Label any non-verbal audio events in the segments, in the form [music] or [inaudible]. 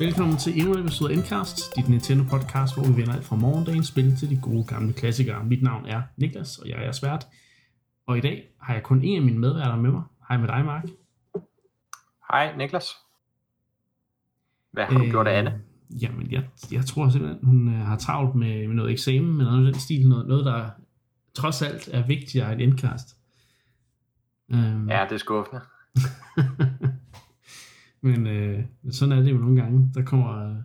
Velkommen til endnu en episode af Endcast, dit Nintendo podcast, hvor vi vender alt fra morgendagens spil til de gode gamle klassikere. Mit navn er Niklas, og jeg er svært. Og i dag har jeg kun en af mine medværter med mig. Hej med dig, Mark. Hej, Niklas. Hvad har du øh, gjort af Anne? Jamen, jeg, jeg tror simpelthen, hun øh, har travlt med, med noget eksamen, med noget den stil, noget, noget der trods alt er vigtigere end Endcast. Um, ja, det er skuffende. [laughs] Men øh, sådan er det jo nogle gange. Der kommer øh,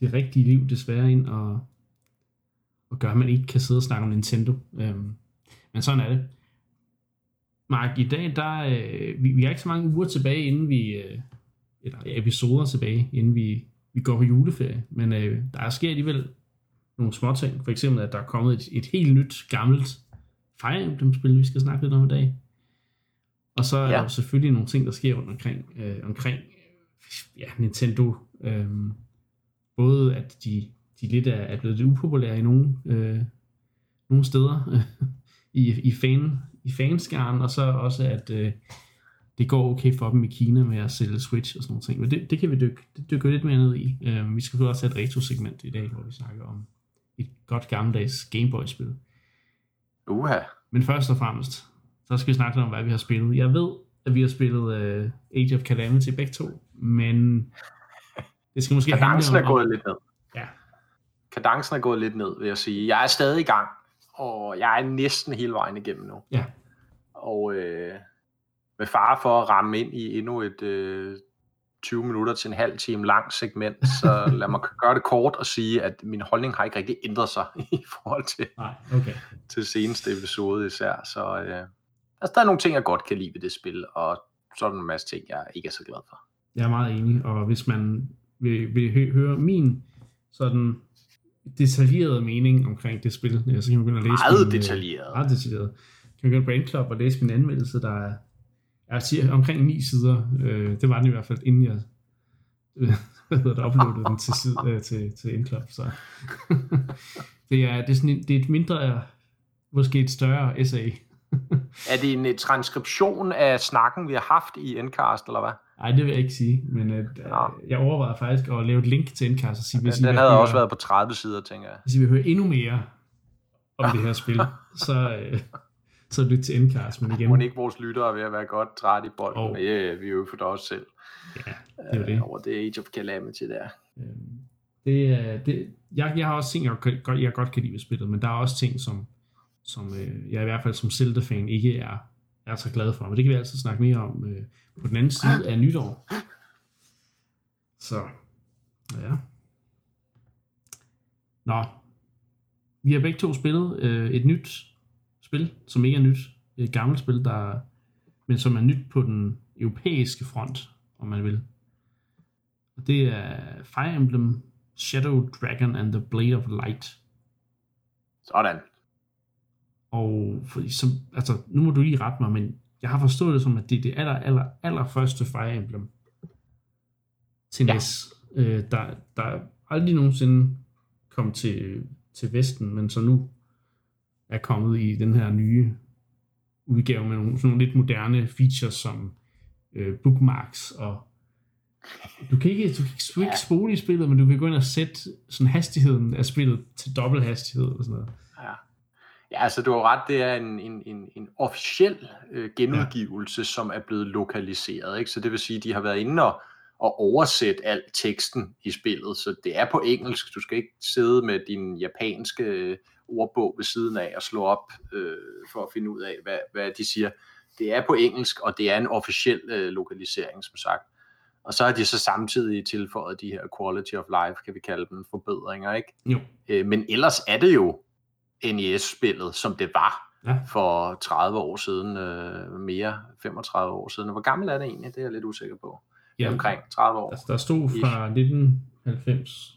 det rigtige liv desværre ind og, og gør, at man ikke kan sidde og snakke om Nintendo. Øhm, men sådan er det. Mark, i dag, der, øh, vi, vi har ikke så mange uger tilbage, inden vi, øh, eller episoder tilbage, inden vi, vi går på juleferie. Men øh, der sker alligevel nogle små ting. For eksempel, at der er kommet et, et helt nyt, gammelt Fire Emblem-spil, vi skal snakke lidt om i dag. Og så er ja. der selvfølgelig nogle ting, der sker rundt omkring, øh, omkring ja, Nintendo. Øh, både at de, de lidt er, er blevet lidt upopulære i nogle, øh, nogle steder øh, [laughs] i, i, fan, i fanskaren, og så også at øh, det går okay for dem i Kina med at sælge Switch og sådan nogle ting. Men det, det kan vi dykke, det dykke lidt mere ned i. Øh, vi skal også have et retro-segment i dag, hvor vi snakker om et godt gammeldags Gameboy-spil. Uha. Men først og fremmest, så skal vi snakke om, hvad vi har spillet. Jeg ved, at vi har spillet uh, Age of Calamity begge to, men det skal måske Kadencen handle om... er gået lidt ned. Ja. Kadencen er gået lidt ned, vil jeg sige. Jeg er stadig i gang, og jeg er næsten hele vejen igennem nu. Ja. Og øh, med fare for at ramme ind i endnu et øh, 20 minutter til en halv time lang segment, så [laughs] lad mig gøre det kort og sige, at min holdning har ikke rigtig ændret sig [laughs] i forhold til, Nej, okay. til seneste episode især. Så øh, Altså, der er nogle ting, jeg godt kan lide ved det spil, og så er der en masse ting, jeg ikke er så glad for. Jeg er meget enig, og hvis man vil, vil hø- høre min sådan detaljerede mening omkring det spil, ja, så kan man begynde at læse meget min, øh, detaljeret. Meget detaljeret. Kan man gå på Brain Club og læse min anmeldelse, der er, er siger, omkring ni sider. Øh, det var den i hvert fald, inden jeg [laughs] øh, det, uploadede den til, side, øh, til, til Endclub. Så. [laughs] det, er, det, er sådan, det er et mindre, måske et større essay, [laughs] er det en transkription af snakken, vi har haft i Endcast, eller hvad? Nej, det vil jeg ikke sige, men at, øh, ja. jeg overvejede faktisk at lave et link til Endcast og sige, hvis den, I havde høre, også været på 30 sider, tænker jeg. Hvis I vil høre endnu mere om det her spil, så, øh, så lyt til Endcast. Men igen... Må ikke vores lyttere ved at være godt træt i bolden, oh. men ja, vi er jo for os selv. Ja, det er det. over det Age of Calamity der. Øhm, det, det, jeg, jeg har også ting, jeg godt, jeg godt kan lide ved spillet, men der er også ting, som som øh, jeg i hvert fald som Zelda-fan ikke er, er så glad for. Men det kan vi altid snakke mere om øh, på den anden side af nytår. Så, ja. Nå, vi har begge to spillet øh, et nyt spil, som ikke er nyt. Et gammelt spil, der, men som er nyt på den europæiske front, om man vil. Og det er Fire Emblem Shadow Dragon and the Blade of Light. Sådan. Og for, som, altså, nu må du lige rette mig, men jeg har forstået det som, at det er det aller, aller, aller første Fire Emblem til ja. NES. Øh, der, der aldrig nogensinde kom til, til Vesten, men så nu er kommet i den her nye udgave med nogle, sådan nogle lidt moderne features som øh, bookmarks og du kan ikke, du kan ikke, du kan ikke spole i spillet, men du kan gå ind og sætte sådan hastigheden af spillet til dobbelt hastighed og sådan noget. Ja. Altså du har ret, det er en, en, en, en officiel øh, genudgivelse, ja. som er blevet lokaliseret. Ikke? Så det vil sige, at de har været inde og, og oversætte al teksten i spillet, så det er på engelsk. Du skal ikke sidde med din japanske øh, ordbog ved siden af og slå op øh, for at finde ud af, hvad, hvad de siger. Det er på engelsk, og det er en officiel øh, lokalisering, som sagt. Og så har de så samtidig tilføjet de her quality of life, kan vi kalde dem, forbedringer, ikke? Jo. Øh, men ellers er det jo NES-spillet, som det var ja. for 30 år siden, øh, mere 35 år siden. Hvor gammel er det egentlig? Det er jeg lidt usikker på. Ja, omkring 30 år. Altså, der stod fra 1990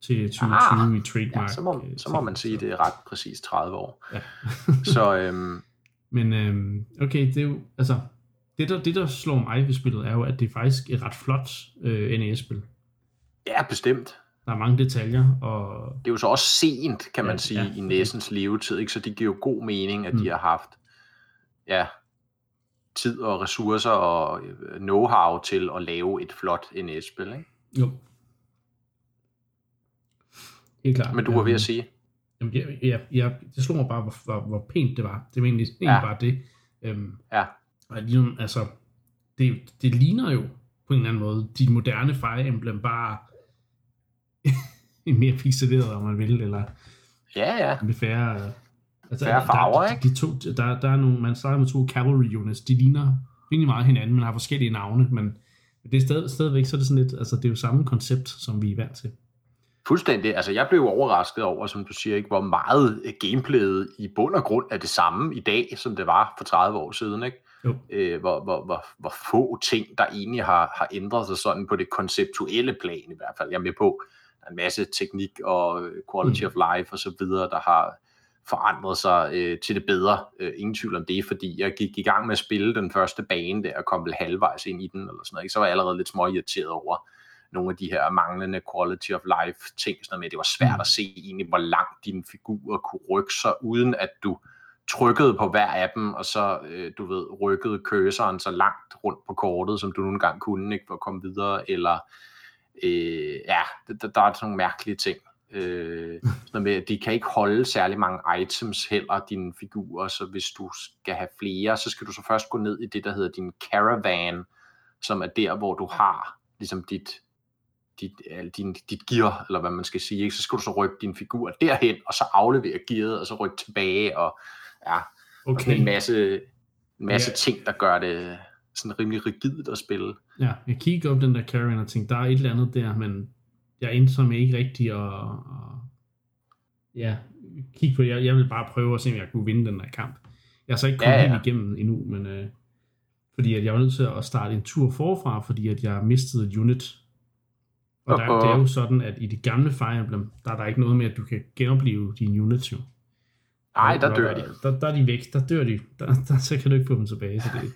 til 2020 ah, i trademark. Ja, så, må, så må man sige, at det er ret præcis 30 år. Ja. [laughs] så, øhm, [laughs] Men øhm, okay, det er jo, altså, det der, det der slår mig ved spillet er jo, at det er faktisk et ret flot øh, NES-spil. Ja, bestemt. Der er mange detaljer. Og... Det er jo så også sent, kan man ja, sige, ja, i næsens levetid, ikke? så det giver jo god mening, at mm. de har haft ja, tid og ressourcer og øh, know-how til at lave et flot NES-spil. Ikke? Jo. Helt klart. Men du var ved Øhm, at sige? Jamen, ja, ja, ja, det slog mig bare, hvor, hvor, hvor pænt det var. Det var egentlig, egentlig Ja. bare det. Øhm, Ja. og ligesom, altså, det, det ligner jo på en eller anden måde de moderne Fire Emblem bare [laughs] mere pixeleret, om man vil, eller Ja, ja. med færre... Altså, Færre farver, der, ikke? De, to, der, der er nogle, man starter med to cavalry units, de ligner rimelig meget hinanden, men har forskellige navne, men det er stadig, stadigvæk, så er det sådan lidt, altså det er jo samme koncept, som vi er vant til. Fuldstændig. Altså, jeg blev overrasket over, som du siger, ikke, hvor meget gameplayet i bund og grund er det samme i dag, som det var for 30 år siden. Ikke? Jo. Øh, hvor, hvor, hvor, hvor få ting, der egentlig har, har ændret sig sådan på det konceptuelle plan i hvert fald. Jeg er med på, en masse teknik og øh, quality Mm. of life og så videre, der har forandret sig øh, til det bedre. Øh, ingen tvivl om det, fordi jeg gik i gang med at spille den første bane der, og kom vel halvvejs ind i den, eller sådan noget, ikke? så var jeg allerede lidt små irriteret over nogle af de her manglende quality of life ting, sådan med, det var svært Mm. at se egentlig, hvor langt dine figurer kunne rykke sig, uden at du trykkede på hver af dem, og så, øh, du ved, rykkede cursoren så langt rundt på kortet, som du nogle gange kunne, ikke, for at komme videre, eller øh, ja, der, der er sådan nogle mærkelige ting. Øh, sådan med, de kan ikke holde særlig mange items heller, dine figurer, så hvis du skal have flere, så skal du så først gå ned i det, der hedder din caravan, som er der, hvor du har ligesom dit, dit, din, dit gear, eller hvad man skal sige, ikke? så skal du så rykke din figur derhen, og så aflevere gearet, og så rykke tilbage, og ja, og sådan en masse, en masse Ja. ting, der gør det sådan rimelig rigidt at spille. Ja, jeg kiggede op den der Caravan og tænkte, der er et eller andet der, men jeg endte som ikke rigtig at, at ja, kigge på det. Jeg, jeg vil bare prøve at se, om jeg kunne vinde den der kamp. Jeg har så ikke kommet Ja, ja, helt igennem endnu, men øh, fordi at jeg var nødt til at starte en tur forfra, fordi at jeg mistede et unit. Og der, det er jo sådan, at i det gamle Fire Emblem, der er der ikke noget med, at du kan genopleve dine units jo. Nej, der Og dør de. Der, der er de væk, der dør de. Der, der, så kan du ikke få dem tilbage. Så det,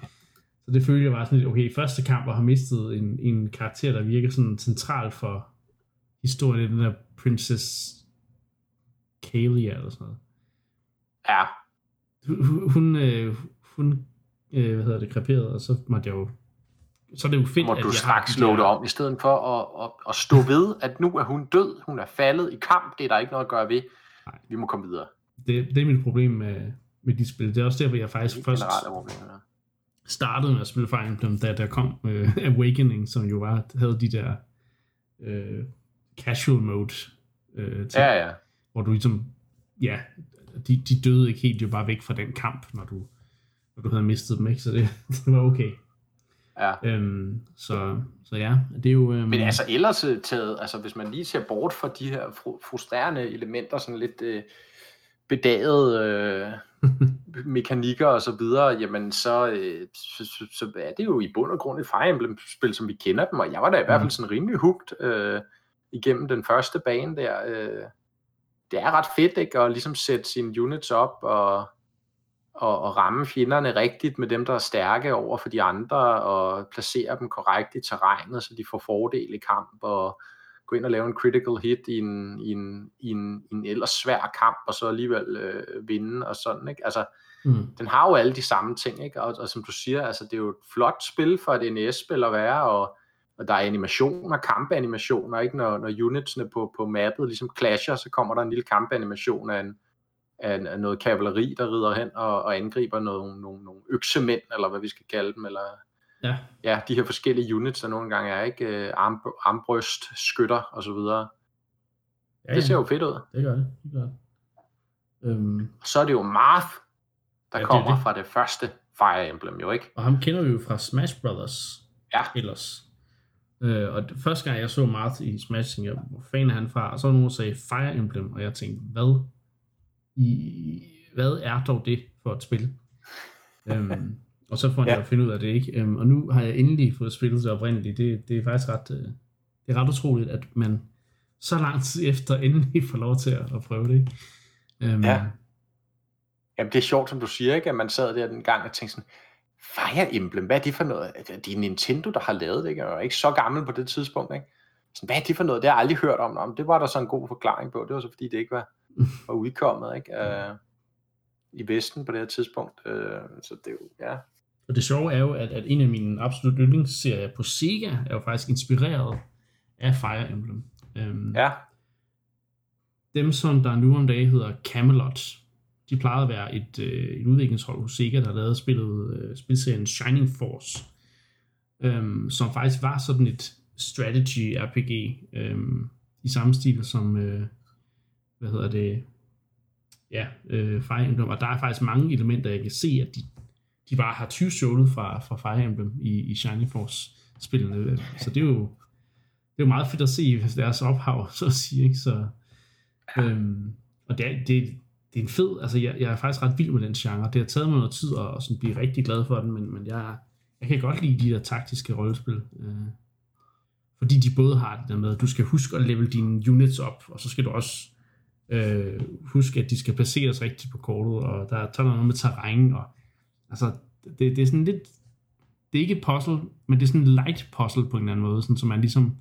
så det følte jeg var sådan lidt, okay, i første kamp at have mistet en, en karakter, der virker sådan central for historien, den der Princess Kalia eller sådan noget. Ja, Hun, hun, øh, hun øh, hvad hedder det, kreperede, og så måtte jeg jo, så er det jo fedt, må at du straks har slå det om, i stedet for at, at, at stå ved, at nu er hun død, hun er faldet i kamp, det er der ikke noget at gøre ved. Nej. Vi må komme videre. Det, det er mit problem med, med de spil. Det er også derfor, jeg Det faktisk er først generelt problemet. Startede med at spille Fire Emblem, da der kom øh, [laughs] Awakening, som jo var, havde de der øh, casual mode øh, ting, Ja, ja. hvor du ligesom, ja, de, de døde ikke helt, de var bare væk fra den kamp, når du, når du havde mistet dem, ikke? så det, [laughs] det var okay. ja. Øhm, så, så ja, det er jo... Øhm, Men altså ellers øh, taget, altså hvis man lige ser bort fra de her fru- frustrerende elementer, sådan lidt øh, bedagede øh, [laughs] mekanikker og så videre, jamen så, øh, så, så, så er det jo i bund og grund et Fire Emblem-spil, som vi kender dem, og jeg var da i hvert fald Mhm. sådan rimelig hugt øh, igennem den første bane der. Øh, det er ret fedt, ikke, at ligesom sætte sine units op og, og, og ramme fjenderne rigtigt med dem, der er stærke over for de andre, og placere dem korrekt i terrænet, så de får fordel i kamp, og gå ind og lave en critical hit i en, i en, i en, i en ellers svær kamp, og så alligevel øh, vinde og sådan, ikke? Altså, mm, den har jo alle de samme ting, ikke? Og, og som du siger, altså, det er jo et flot spil for et NES-spil at være, og, og der er animationer, kampeanimationer, ikke? Når, når unitsene på, på mappet ligesom clasher, så kommer der en lille en, af, en, af noget kavaleri, der rider hen og, og angriber nogle, nogle, nogle øksemænd, eller hvad vi skal kalde dem, eller ja, ja, de her forskellige units, der nogle gange er, ikke? Øh, Arm, armbrøst, skytter og så videre. ja, Det ser jo fedt ud. det gør det, det gør det. Øhm, Så er det jo Marth, der Ja, det er kommer det. fra det første Fire Emblem, jo ikke? Og ham kender vi jo fra Smash Brothers. Ja. Ellers. Øh, og det, første gang jeg så Marth i Smash, tænkte jeg, hvor fanden er han fra? Og så var nogen, der sagde Fire Emblem, og jeg tænkte, hvad? I, hvad er dog det for et spil? [laughs] øhm, og så får jeg Ja. at finde ud af det, ikke? Øhm, og nu har jeg endelig fået spillet det oprindeligt. Det, det er faktisk ret, øh, det er ret utroligt, at man så lang tid efter endelig får lov til at, at prøve det, ikke? Øhm, Ja. Jamen det er sjovt, som du siger, ikke? at man sad der den gang og tænkte sådan, Fire Emblem, hvad er det for noget? Det er Nintendo, der har lavet det, ikke? Jeg var ikke så gammel på det tidspunkt, ikke? Sådan, hvad er det for noget? Det har jeg aldrig hørt om. Nå, det var der så en god forklaring på. Det var så fordi, det ikke var, [laughs] var udkommet, ikke? Uh, I Vesten på det her tidspunkt. Uh, så det er jo, ja. Og det sjove er jo, at, at en af mine absolut yndlingsserier på Sega er jo faktisk inspireret af Fire Emblem. Øhm, Ja, Dem, som der nu om dagen hedder Camelot, de plejede at være et, øh, et udviklingshold hos Sega, der lavede spillet, øh, spilserien Shining Force, øhm, som faktisk var sådan et strategy RPG øhm, i samme stil som, øh, hvad hedder det, ja, øh, Fire Emblem, og der er faktisk mange elementer, jeg kan se, at de, de bare har 20 fra, fra Fire Emblem i, i Shining Force spillene, så det er jo det er jo meget fedt at se deres ophav, [laughs] så at sige, ikke? Så, øhm, og det er, det, det er en fed, altså jeg, jeg er faktisk ret vild med den genre. Det har taget mig noget tid at, at sådan blive rigtig glad for den, men, men jeg, jeg kan godt lide de der taktiske rollespil. Øh, fordi de både har det der med, at du skal huske at level dine units op, og så skal du også øh, huske, at de skal placeres rigtigt på kortet, og der, er der noget med terræn, og altså, det, det er sådan lidt, det er ikke et puzzle, men det er sådan en light puzzle på en eller anden måde, sådan, så man ligesom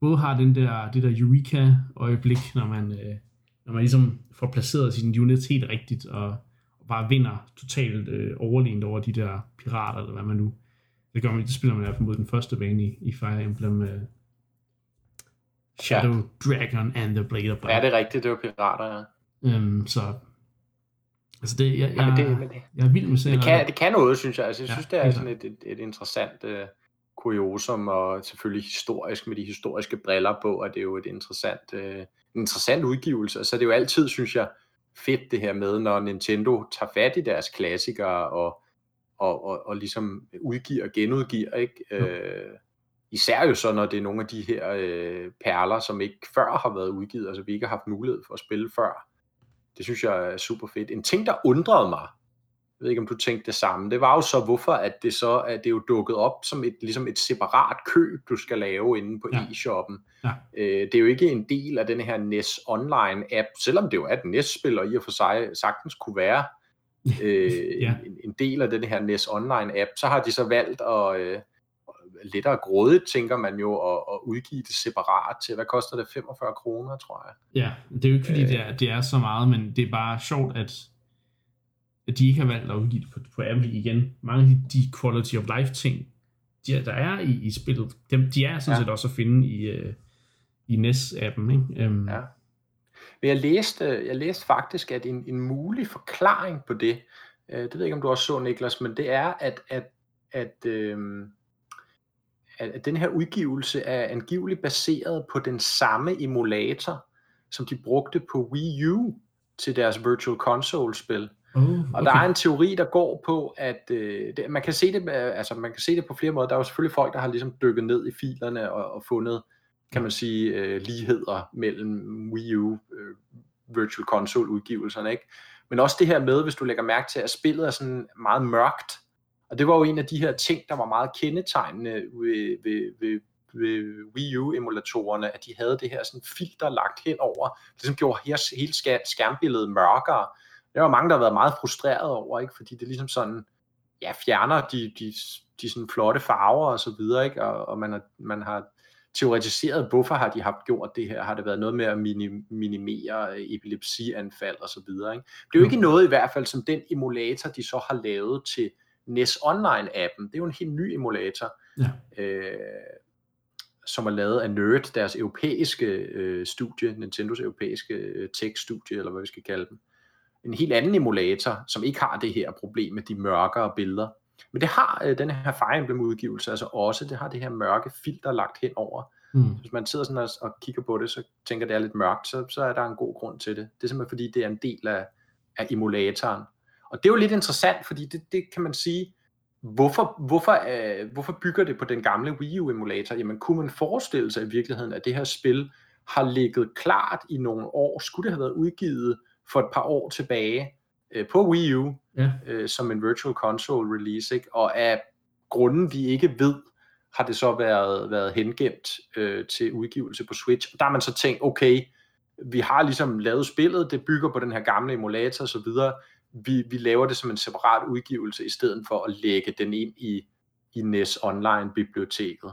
både har den der, det der eureka-øjeblik, når man, øh, når man ligesom får placeret sine units helt rigtigt, og, og bare vinder totalt øh, overlegnet over de der pirater, eller hvad man nu... Det gør man, det spiller man i hvert fald mod den første bane i, i Fire Emblem øh, Shadow Dragon and the Blade of ja, det er rigtigt, det var pirater, ja. Øhm, så altså det, jeg, jeg, Ja, det, men jeg er vild med serien. det, kan, det kan noget, synes jeg. Altså, jeg Ja, synes, det er sådan et, et, et interessant uh, kuriosum, og selvfølgelig historisk med de historiske briller på, at det er jo et interessant, en interessant udgivelse. Og så er det jo altid, synes jeg, fedt det her med, når Nintendo tager fat i deres klassikere og, og, og, og ligesom udgiver og genudgiver, ikke? Jo. Øh, især jo så, når det er nogle af de her øh, perler, som ikke før har været udgivet, altså vi ikke har haft mulighed for at spille før. Det synes jeg er super fedt. En ting, der undrede mig, jeg ved ikke, om du tænkte det samme, det var jo så, hvorfor at det så at det jo dukket op som et, ligesom et separat køb, du skal lave inde på Ja. e-shoppen. Ja. Øh, det er jo ikke en del af den her NES Online-app, selvom det jo er et NES-spil, og i og for sig sagtens kunne være [laughs] øh, Ja. en, en del af den her NES Online-app, så har de så valgt at... Øh, lettere grådigt, tænker man jo, at, at udgive det separat til, hvad koster det? 45 kroner, tror jeg. Ja, det er jo ikke fordi, det, er, det er så meget, men det er bare sjovt, at, at de ikke har valgt at udgive det på, på Apple igen. Mange af de, de quality of life ting, de, der er i, i spillet, dem, de er sådan Ja. set også at finde i, uh, i NES-appen. Ikke? Um, Ja. Men jeg læste, jeg læste faktisk, at en, en mulig forklaring på det, øh, det ved jeg ikke, om du også så, Niklas, men det er, at, at, at, øh, at, den her udgivelse er angiveligt baseret på den samme emulator, som de brugte på Wii U til deres Virtual Console-spil. Oh, Og okay. der er en teori, der går på, at øh, det, man, kan se det, øh, altså, man kan se det på flere måder. Der er jo selvfølgelig folk, der har ligesom dykket ned i filerne og, og fundet, kan man sige, øh, ligheder mellem Wii U, øh, Virtual Console udgivelserne, ikke? Men også det her med, hvis du lægger mærke til, at spillet er sådan meget mørkt. Og det var jo en af de her ting, der var meget kendetegnende ved, ved, ved, ved Wii U-emulatorerne, at de havde det her sådan filter lagt hen over, det som gjorde hele, skærmbilledet mørkere. Der var mange, der har været meget frustreret over, ikke? fordi det ligesom sådan, ja, fjerner de, de, de sådan flotte farver og så videre, ikke? Og, og man, har, man har teoretiseret, hvorfor har de haft gjort det her? Har det været noget med at minim, minimere epilepsianfald og så videre, ikke? Det er jo Mm. ikke noget i hvert fald, som den emulator, de så har lavet til NES Online-appen. Det er jo en helt ny emulator, Ja. øh, som er lavet af Nerd, deres europæiske øh, studie, Nintendos europæiske øh, tech-studie, eller hvad vi skal kalde dem. En helt anden emulator, som ikke har det her problem med de mørkere billeder. Men det har øh, den her Fire Emblem udgivelse altså også, det har det her mørke filter lagt hen over. Mm. Hvis man sidder sådan og, og kigger på det, så tænker det er lidt mørkt, så, så er der en god grund til det. Det er simpelthen fordi, det er en del af, af emulatoren. Og det er jo lidt interessant, fordi det, det kan man sige, hvorfor, hvorfor, øh, hvorfor bygger det på den gamle Wii U-emulator? Jamen, kunne man forestille sig i virkeligheden, at det her spil har ligget klart i nogle år? Skulle det have været udgivet for et par år tilbage øh, på Wii U, Ja. øh, som en Virtual Console release, ikke? og af grunden vi ikke ved, har det så været, været hengemt øh, til udgivelse på Switch. Og der har man så tænkt, okay, vi har ligesom lavet spillet, det bygger på den her gamle emulator osv., vi, vi laver det som en separat udgivelse, i stedet for at lægge den ind i, i NES Online-biblioteket.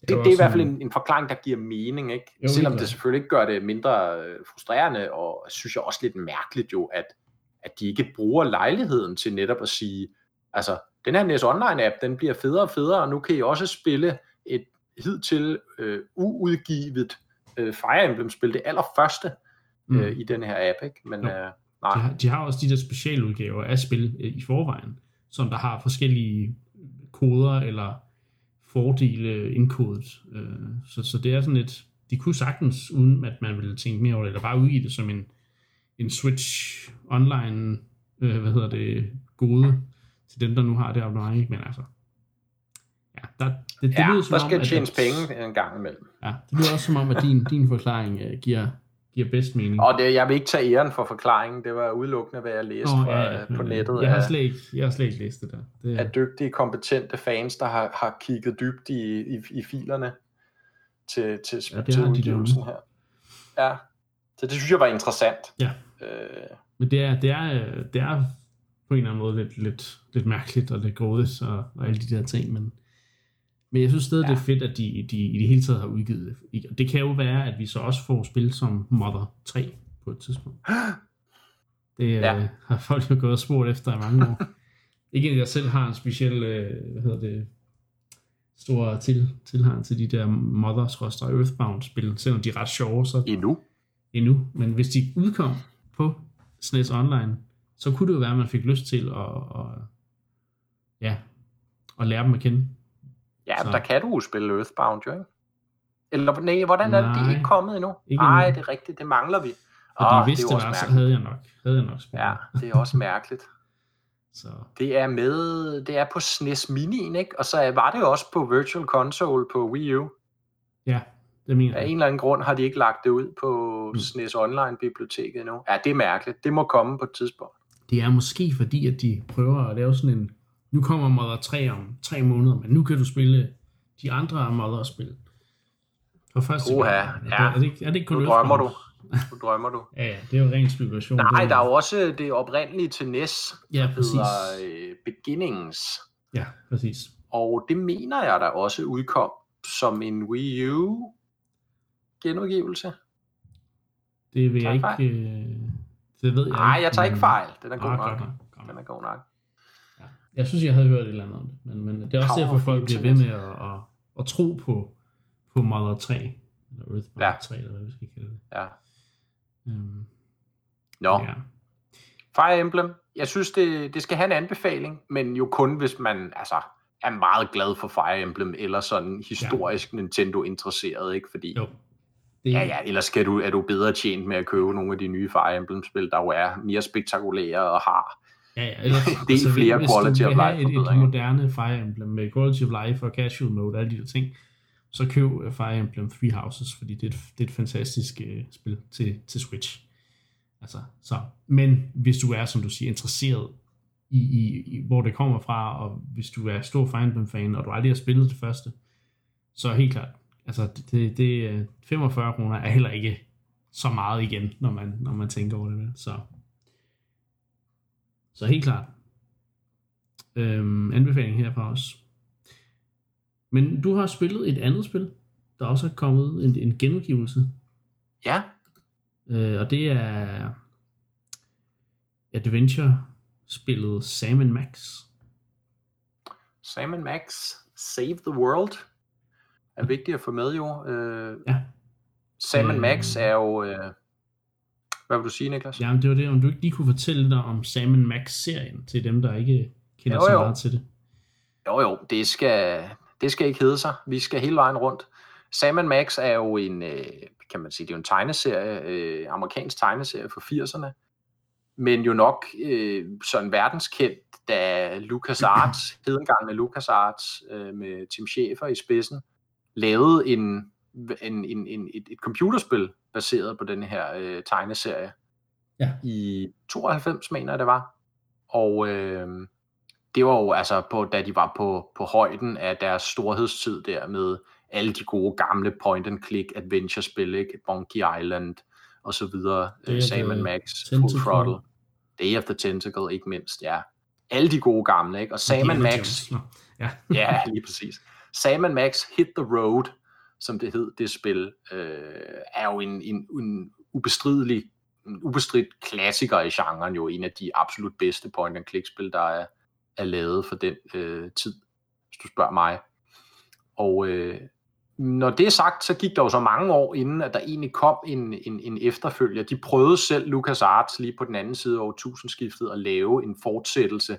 Det, det er i hvert fald en, en forklaring, der giver mening, ikke? Jo, Selvom det selvfølgelig ikke gør det mindre øh, frustrerende, og synes jeg også lidt mærkeligt jo, at, at de ikke bruger lejligheden til netop at sige, altså, den her NES Online-app, den bliver federe og federe, og nu kan I også spille et, hidtil øh, uudgivet øh, Fire Emblem-spil, det allerførste mm. øh, i den her app, ikke? Men, øh, nej. De, har, de har også de der specialudgaver af spil øh, i forvejen, som der har forskellige koder eller fordele indkodet. Øh, så, så det er sådan et, de kunne sagtens, uden at man ville tænke mere over det, eller bare udgive det som en, en Switch online, øh, hvad hedder det, gode til dem, der nu har det abonnement, men altså, ja, der, det, det ja, lyder som der skal om, tjenes penge en gang imellem. Ja, det lyder også som om, at din, din forklaring uh, giver, giver bedst mening. Og det, jeg vil ikke tage æren for forklaringen, det var udelukkende, hvad jeg læste oh, fra, ja, på nettet. Jeg har, slet ikke, jeg har slet ikke læst det der. Det, er dygtige, kompetente fans, der har, har kigget dybt i, i, i filerne til, til, ja, til udgivelsen de her. Ja, så det synes jeg var interessant. Ja. Øh, Men det er, det, er, det er på en eller anden måde lidt, lidt, lidt mærkeligt og lidt grådigt og, og alle de der ting, men, men jeg synes stadig, ja. det er fedt, at de, de i det hele taget har udgivet det. Det kan jo være, at vi så også får spil som Mother 3 på et tidspunkt. [gasps] Det ja. øh, har folk jo gået og spurgt efter i mange år. [laughs] Ikke at jeg selv har en speciel, øh, hvad hedder det, stor til, tilhang til de der Mother-Earthbound-spil, selvom de er ret sjove. Så, endnu? Endnu, men hvis de udkom på SNES Online, så kunne det jo være, at man fik lyst til at, at, ja, at lære dem at kende. Ja, så. der kan du jo spille Earthbound, jo ikke? Eller nej, hvordan er det, de er ikke kommet endnu? Nej, det er rigtigt, det mangler vi. Fordi oh, hvis det, det var, så havde jeg nok, havde jeg nok spillet. Ja, det er også mærkeligt. så. Det er med, det er på SNES Mini'en, ikke? Og så var det jo også på Virtual Console på Wii U. Ja, det mener jeg. Af en eller anden grund har de ikke lagt det ud på mm. SNES Online-biblioteket endnu. Ja, det er mærkeligt. Det må komme på et tidspunkt. Det er måske fordi, at de prøver at lave sådan en, nu kommer Mother 3 om tre måneder, men nu kan du spille de andre Mother-spil. For første Oha, gang. Ja. Er, det, ikke, er det ikke kun nu drømmer du. Nu drømmer du. ja, [laughs] ja, det er jo ren spekulation. Nej, der er jo også det oprindelige til NES, ja, præcis. hedder uh, Beginnings. Ja, præcis. Og det mener jeg der også udkom som en Wii U genudgivelse. Det vil jeg ikke... Øh, det ved jeg Nej, jeg tager ikke fejl. Den er god ah, nok. nok. Den er god nok. Jeg synes, jeg havde hørt et eller andet om det. Men, men det er også derfor, folk bliver ved med at, at, at tro på, på Mother 3. Eller Earth Mother ja. 3, eller hvad vi skal kalde det. Ja. Um, Nå. Ja. Fire Emblem. Jeg synes, det, det skal have en anbefaling, men jo kun, hvis man altså, er meget glad for Fire Emblem, eller sådan historisk ja. Nintendo-interesseret, ikke? Fordi jo. Det... Ja, ja, ellers skal du, er du bedre tjent med at købe nogle af de nye Fire Emblem-spil, der jo er mere spektakulære og har ja, ja, ellers, [laughs] det er altså, flere hvis quality of life et, et moderne Fire Emblem med quality of life og casual mode og alle de der ting, så køb Fire Emblem Three Houses, fordi det er et, det er et fantastisk uh, spil til, til Switch. Altså, så. Men hvis du er, som du siger, interesseret i, i, i hvor det kommer fra, og hvis du er stor Fire Emblem-fan, og du aldrig har spillet det første, så helt klart, altså det, det 45 kroner er heller ikke så meget igen, når man, når man tænker over det. Så, så helt klart. Øhm, anbefaling her fra os. Men du har spillet et andet spil, der også er kommet en, en genudgivelse. Ja. Øh, og det er adventure-spillet Sam Max. Sam Max Save the World er vigtigt at få med jo. Øh, ja. Sam øh, Max er jo... Øh, hvad vil du sige, Niklas? Jamen, det var det, om du ikke lige kunne fortælle lidt om Sam Max-serien til dem, der ikke kender jo, jo. så meget til det. Jo, jo, det skal, det skal ikke hedde sig. Vi skal hele vejen rundt. Sam Max er jo en, øh, kan man sige, det er jo en tegneserie, øh, amerikansk tegneserie for 80'erne, men jo nok øh, sådan verdenskendt, da LucasArts, [clears throat] hedengangne LucasArts øh, med Tim Schafer i spidsen, lavede en, en, en, en, et, et computerspil baseret på den her øh, tegneserie ja. i 92, mener jeg det var. Og øh, det var jo altså, på, da de var på, på højden af deres storhedstid der med alle de gode gamle point-and-click adventure-spil, ikke? Monkey Island og så videre, uh, Sam Max, Full Throttle, Day of the Tentacle, ikke mindst, ja. Alle de gode gamle, ikke? Og Sam Max, ja. [laughs] ja, lige præcis. Sam Max Hit the Road, som det hed, det spil, øh, er jo en, en, en ubestridelig, en ubestridt klassiker i genren, jo en af de absolut bedste point-and-click-spil, der er, er lavet for den øh, tid, hvis du spørger mig. Og øh, når det er sagt, så gik der jo så mange år inden, at der egentlig kom en, en, en efterfølger. De prøvede selv, Lucas Arts, lige på den anden side over tusindskiftet, at lave en fortsættelse,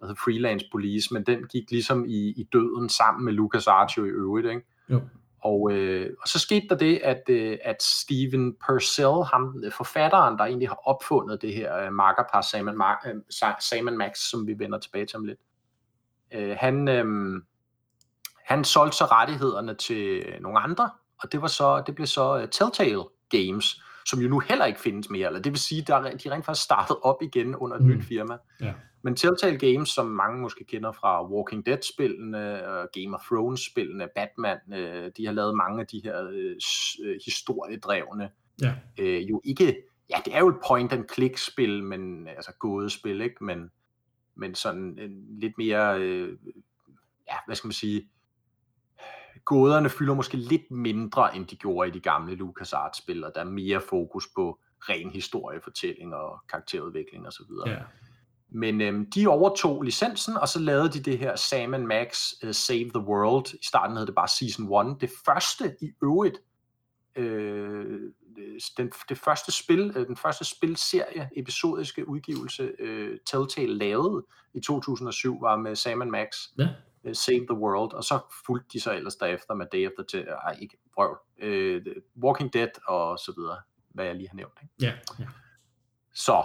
der hedder Freelance Police, men den gik ligesom i, i døden sammen med Lucas Arts jo i øvrigt. Ikke? Jo. Og, øh, og så skete der det, at, øh, at Steven Purcell, ham, forfatteren, der egentlig har opfundet det her øh, markerpar Sam, Mar- øh, Sam Max, som vi vender tilbage til om lidt, øh, han, øh, han solgte så rettighederne til nogle andre, og det var så det blev så uh, Telltale Games, som jo nu heller ikke findes mere, eller det vil sige, der de rent faktisk startet op igen under et mm. nyt firma. Ja. Men Telltale Games, som mange måske kender fra Walking Dead-spillene, Game of Thrones-spillene, Batman, øh, de har lavet mange af de her øh, øh, historiedrevne, ja. øh, jo ikke, ja, det er jo et point-and-click-spil, men altså gådespil, ikke? Men, men sådan en lidt mere, øh, ja, hvad skal man sige, gåderne fylder måske lidt mindre, end de gjorde i de gamle LucasArts-spil, og der er mere fokus på ren historiefortælling og karakterudvikling osv. Ja. Men øhm, de overtog licensen, og så lavede de det her Sam Max uh, Save the World. I starten hed det bare Season 1. Det første i øvrigt, øh, den, det første spil, øh, den første spilserie, episodiske udgivelse, øh, Telltale lavede i 2007, var med Sam Max. Ja. Uh, Save the World, og så fulgte de så ellers derefter med Day of the til, ej, ikke prøv, uh, Walking Dead og så videre, hvad jeg lige har nævnt. Ikke? Ja, ja. Så,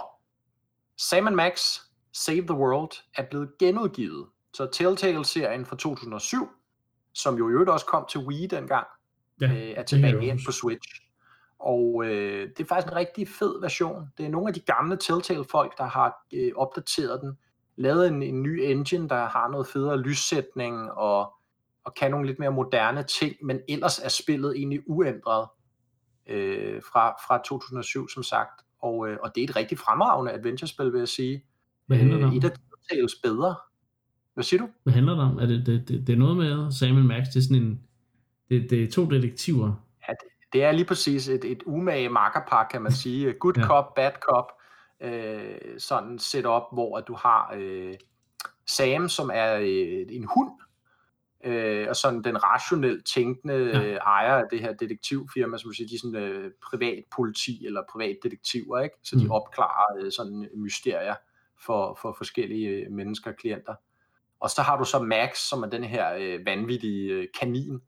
Sam Max Save the World er blevet genudgivet. Så Telltale-serien fra 2007, som jo i øvrigt også kom til Wii dengang, ja, øh, er tilbage igen på Switch. Og øh, det er faktisk en rigtig fed version. Det er nogle af de gamle Telltale-folk, der har øh, opdateret den, lavet en, en ny engine, der har noget federe lyssætning og, og kan nogle lidt mere moderne ting, men ellers er spillet egentlig uændret øh, fra, fra 2007, som sagt. Og, øh, og det er et rigtig fremragende adventure-spil, vil jeg sige. Hvad handler det om? Øh, et af Telltales bedre. Hvad siger du? Hvad handler det om? Er det, det, det, det er noget med Samuel Max, det er sådan en, det, det er to detektiver. Ja, det, det er lige præcis et, et umage makkerpar, kan man sige. [laughs] Good Ja. cop, bad cop. Øh, sådan set op, hvor at du har øh, Sam, som er øh, en hund, øh, og sådan den rationelt tænkende Ja. øh, ejer af det her detektivfirma, som siger, de er sådan øh, privat politi eller privat detektiver, ikke? så de Mm. opklarer øh, sådan mysterier for, for forskellige øh, mennesker og klienter. Og så har du så Max, som er den her øh, vanvittige øh, kanin,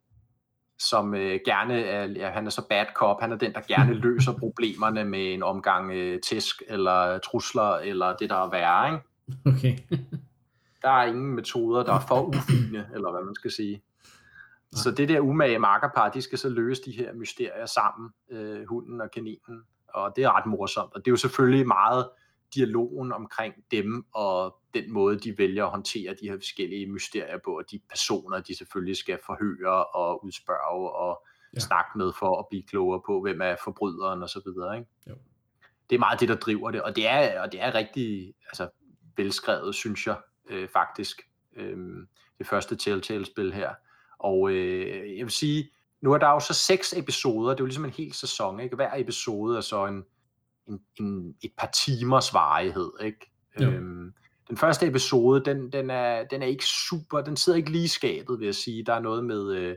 som øh, gerne er, ja, han er så bad cop, han er den, der gerne [laughs] løser problemerne med en omgang øh, tæsk eller trusler, eller det der er værre, ikke? Okay. Der er ingen metoder, der er for ufine, eller hvad man skal sige. Så det der umage makkerpar, de skal så løse de her mysterier sammen, øh, hunden og kaninen, og det er ret morsomt. Og det er jo selvfølgelig meget dialogen omkring dem, og den måde, de vælger at håndtere de her forskellige mysterier på, og de personer, de selvfølgelig skal forhøre og udspørge og Ja. snakke med for at blive klogere på, hvem er forbryderen og så videre. Ikke? Jo. Det er meget det, der driver det, og det er, og det er rigtig altså, velskrevet, synes jeg øh, faktisk, øh, det første Telltale-spil her. Og øh, jeg vil sige, nu er der jo så seks episoder, det er jo ligesom en hel sæson, ikke? Hver episode er så en, en, en, et par timers varighed, ikke? Jo. Øhm, den første episode, den, den, er, den er ikke super, den sidder ikke lige skabet, vil jeg sige. Der er noget med, øh,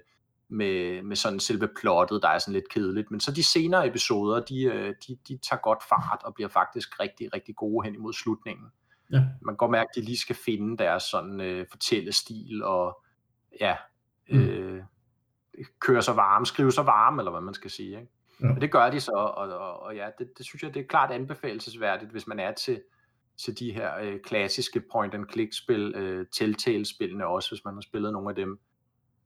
med, med sådan selve plottet, der er sådan lidt kedeligt. Men så de senere episoder, de, øh, de, de tager godt fart og bliver faktisk rigtig, rigtig gode hen imod slutningen. Ja. Man kan godt mærke, at de lige skal finde deres sådan øh, fortællestil og ja, Mm. øh, køre sig varme, skrive sig varme, eller hvad man skal sige. Ikke? Ja. Men det gør de så, og, og, og ja, det, det synes jeg, det er klart anbefalesværdigt, hvis man er til, til de her øh, klassiske point-and-click-spil, øh, Telltale-spillene også, hvis man har spillet nogle af dem.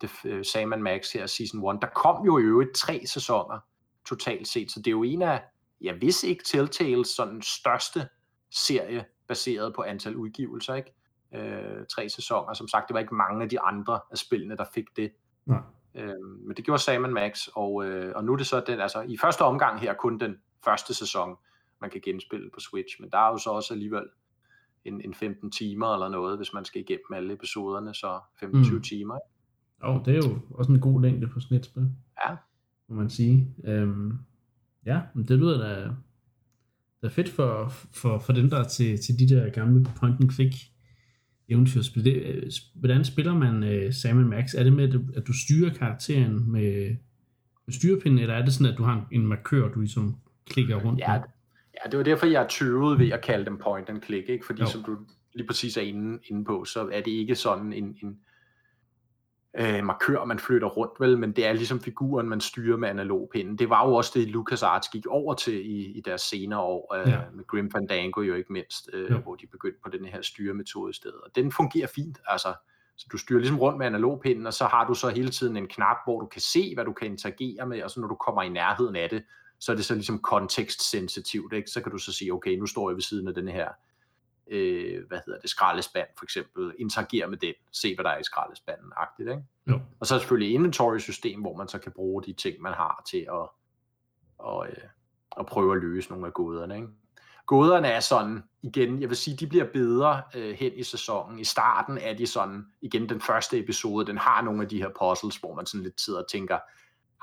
Det øh, sagde man Max her, Season 1. Der kom jo i øvrigt tre sæsoner totalt set, så det er jo en af, ja, hvis ikke Telltales sådan største serie, baseret på antal udgivelser, ikke? Øh, tre sæsoner. Som sagt, det var ikke mange af de andre af spillene, der fik det. Nej. Øh, men det gjorde Sam Max, og, øh, og nu er det så den, altså i første omgang her kun den første sæson, man kan genspille på Switch, men der er jo så også alligevel en, en 15 timer eller noget, hvis man skal igennem alle episoderne, så 25 Mm. timer. Og det er jo også en god længde på sådan et spil. Ja. Må man sige. Øhm, ja, men det lyder da, da fedt for, for, for dem, der er til, til de der gamle point and click eventyrspil. Det, øh, hvordan spiller man uh, Sam Max? Er det med, at du styrer karakteren med, med styrepinden, eller er det sådan, at du har en markør, du ligesom klikker rundt ja, på? Ja, det var derfor, jeg tøvede ved at kalde dem point and click, ikke? fordi jo. som du lige præcis er inde, inde på, så er det ikke sådan en, en øh, markør, man flytter rundt, vel, men det er ligesom figuren, man styrer med analogpinden. Det var jo også det, LucasArts gik over til i, i deres senere år, øh, ja. med Grim Fandango jo ikke mindst, øh, ja. hvor de begyndte på den her styremetode i stedet. Og den fungerer fint, altså. Så du styrer ligesom rundt med analogpinden, og så har du så hele tiden en knap, hvor du kan se, hvad du kan interagere med, og så når du kommer i nærheden af det, så er det så ligesom kontekstsensitivt, ikke? Så kan du så sige, okay, nu står jeg ved siden af den her øh, hvad hedder det, skraldespand for eksempel, interagere med den, se hvad der er i skraldespanden, agtigt, ikke? Jo. Og så er selvfølgelig inventory-system, hvor man så kan bruge de ting, man har til at, og, øh, at prøve at løse nogle af gåderne, ikke? Gåderne er sådan, igen, jeg vil sige, de bliver bedre øh, hen i sæsonen. I starten er de sådan, igen den første episode, den har nogle af de her puzzles, hvor man sådan lidt sidder og tænker,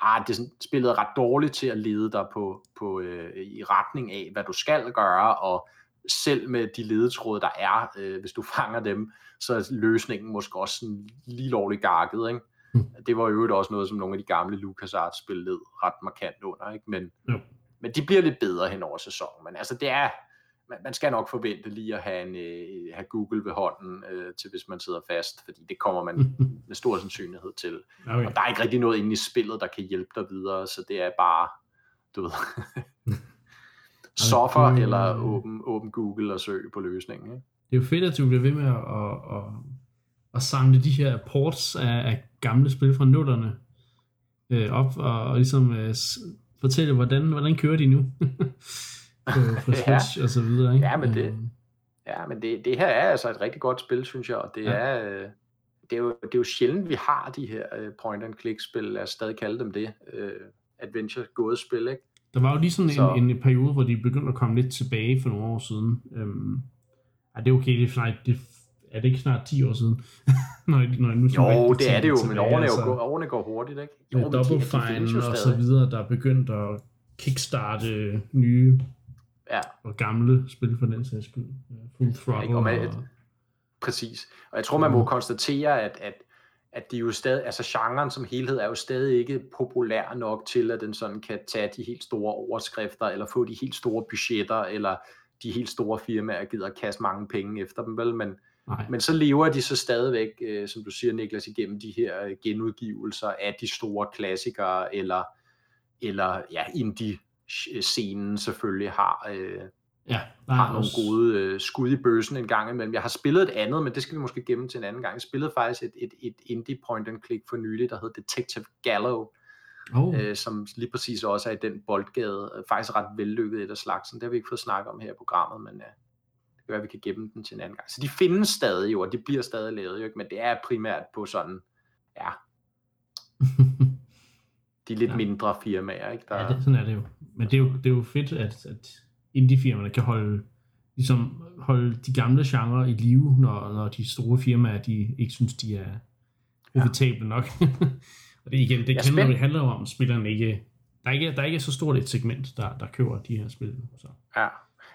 ah, det spillet ret dårligt til at lede dig på, på øh, i retning af, hvad du skal gøre, og selv med de ledetråde, der er, øh, hvis du [laughs] fanger dem, så er løsningen måske også sådan lige lovligt gakket, ikke? Mm. Det var jo også noget, som nogle af de gamle LucasArts-spil led ret markant under, ikke? Men, mm. men de bliver lidt bedre hen over sæsonen. Men altså, det er, man, man skal nok forvente lige at have, en, øh, have Google ved hånden, øh, til hvis man sidder fast, fordi det kommer man [laughs] med stor sandsynlighed til. Okay. Og der er ikke rigtig noget inde i spillet, der kan hjælpe dig videre, så det er bare, du ved, [laughs] Suffer okay. eller åben, åben Google og søg på løsningen. Ikke? Det er jo fedt, at du bliver ved med at, at, at, at samle de her ports af, af gamle spil fra nullerne øh, op og, og ligesom øh, fortælle, hvordan, hvordan kører de nu [laughs] på, på Switch ja. og så videre. Ikke? Ja, men det, øhm. ja, men det, det her er altså et rigtig godt spil, synes jeg, og det ja. er... Øh, det er, jo, det er jo sjældent, vi har de her uh, point-and-click-spil, lad os stadig kalde dem det, uh, adventure-gådespil, ikke? Der var jo lige sådan så... en, en periode, hvor de begyndte at komme lidt tilbage for nogle år siden. Øhm, er det okay, det er, snart, det, er det ikke snart 10 år siden? [laughs] når, når nu jo, det er det jo, tilbage, men årene, altså, går, årene går hurtigt, ikke? Jo, med Double Fine og så videre, der er begyndt at kickstarte nye ja. og gamle spil for den sags skyld. Full Throttle. Ja, og, og, præcis. Og jeg tror, man må konstatere, at, at at de jo stadig, altså genren som helhed er jo stadig ikke populær nok til, at den sådan kan tage de helt store overskrifter, eller få de helt store budgetter, eller de helt store firmaer gider kaste mange penge efter dem, vel? Men, men så lever de så stadigvæk, øh, som du siger, Niklas, igennem de her øh, genudgivelser af de store klassikere, eller, eller ja, indie-scenen selvfølgelig har, øh, ja, har nogle også... gode øh, skud i bøsen en gang imellem. Jeg har spillet et andet, men det skal vi måske gemme til en anden gang. Jeg spillede faktisk et, et, et indie point and click for nylig, der hed Detective Gallo, oh. øh, som lige præcis også er i den boldgade. Øh, faktisk ret vellykket et af slagsen. Det har vi ikke fået snakket om her i programmet, men øh, det kan være, vi kan gemme den til en anden gang. Så de findes stadig jo, og de bliver stadig lavet jo, ikke? men det er primært på sådan, ja, [laughs] de lidt ja. mindre firmaer. Ikke? Der... Ja, det, sådan er det jo. Men det er jo, det er jo fedt, at, at indie-firmaerne kan holde, ligesom holde de gamle genrer i live, når, når de store firmaer de ikke synes, de er profitable ja. nok. [laughs] og det igen, det kender, det handler om, at spillerne ikke, der er ikke, der er ikke så stort et segment, der, der køber de her spil. Så. Ja.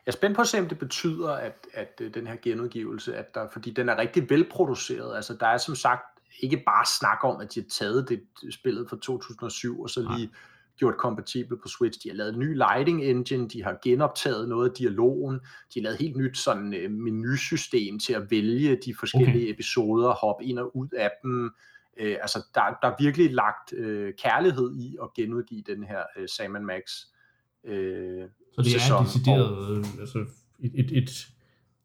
Jeg er spændt på at se, om det betyder, at, at øh, den her genudgivelse, at der, fordi den er rigtig velproduceret. Altså, der er som sagt ikke bare snak om, at de har taget det spillet fra 2007, og så lige Nej gjort kompatibel på Switch. De har lavet en ny lighting engine, de har genoptaget noget af dialogen, de har lavet helt nyt sådan uh, menusystem til at vælge de forskellige okay. episoder, hoppe ind og ud af dem. Uh, altså, der, der er virkelig lagt uh, kærlighed i at genudgive den her uh, Sam Max uh, Så det sæson. er decideret uh, altså et, et, et,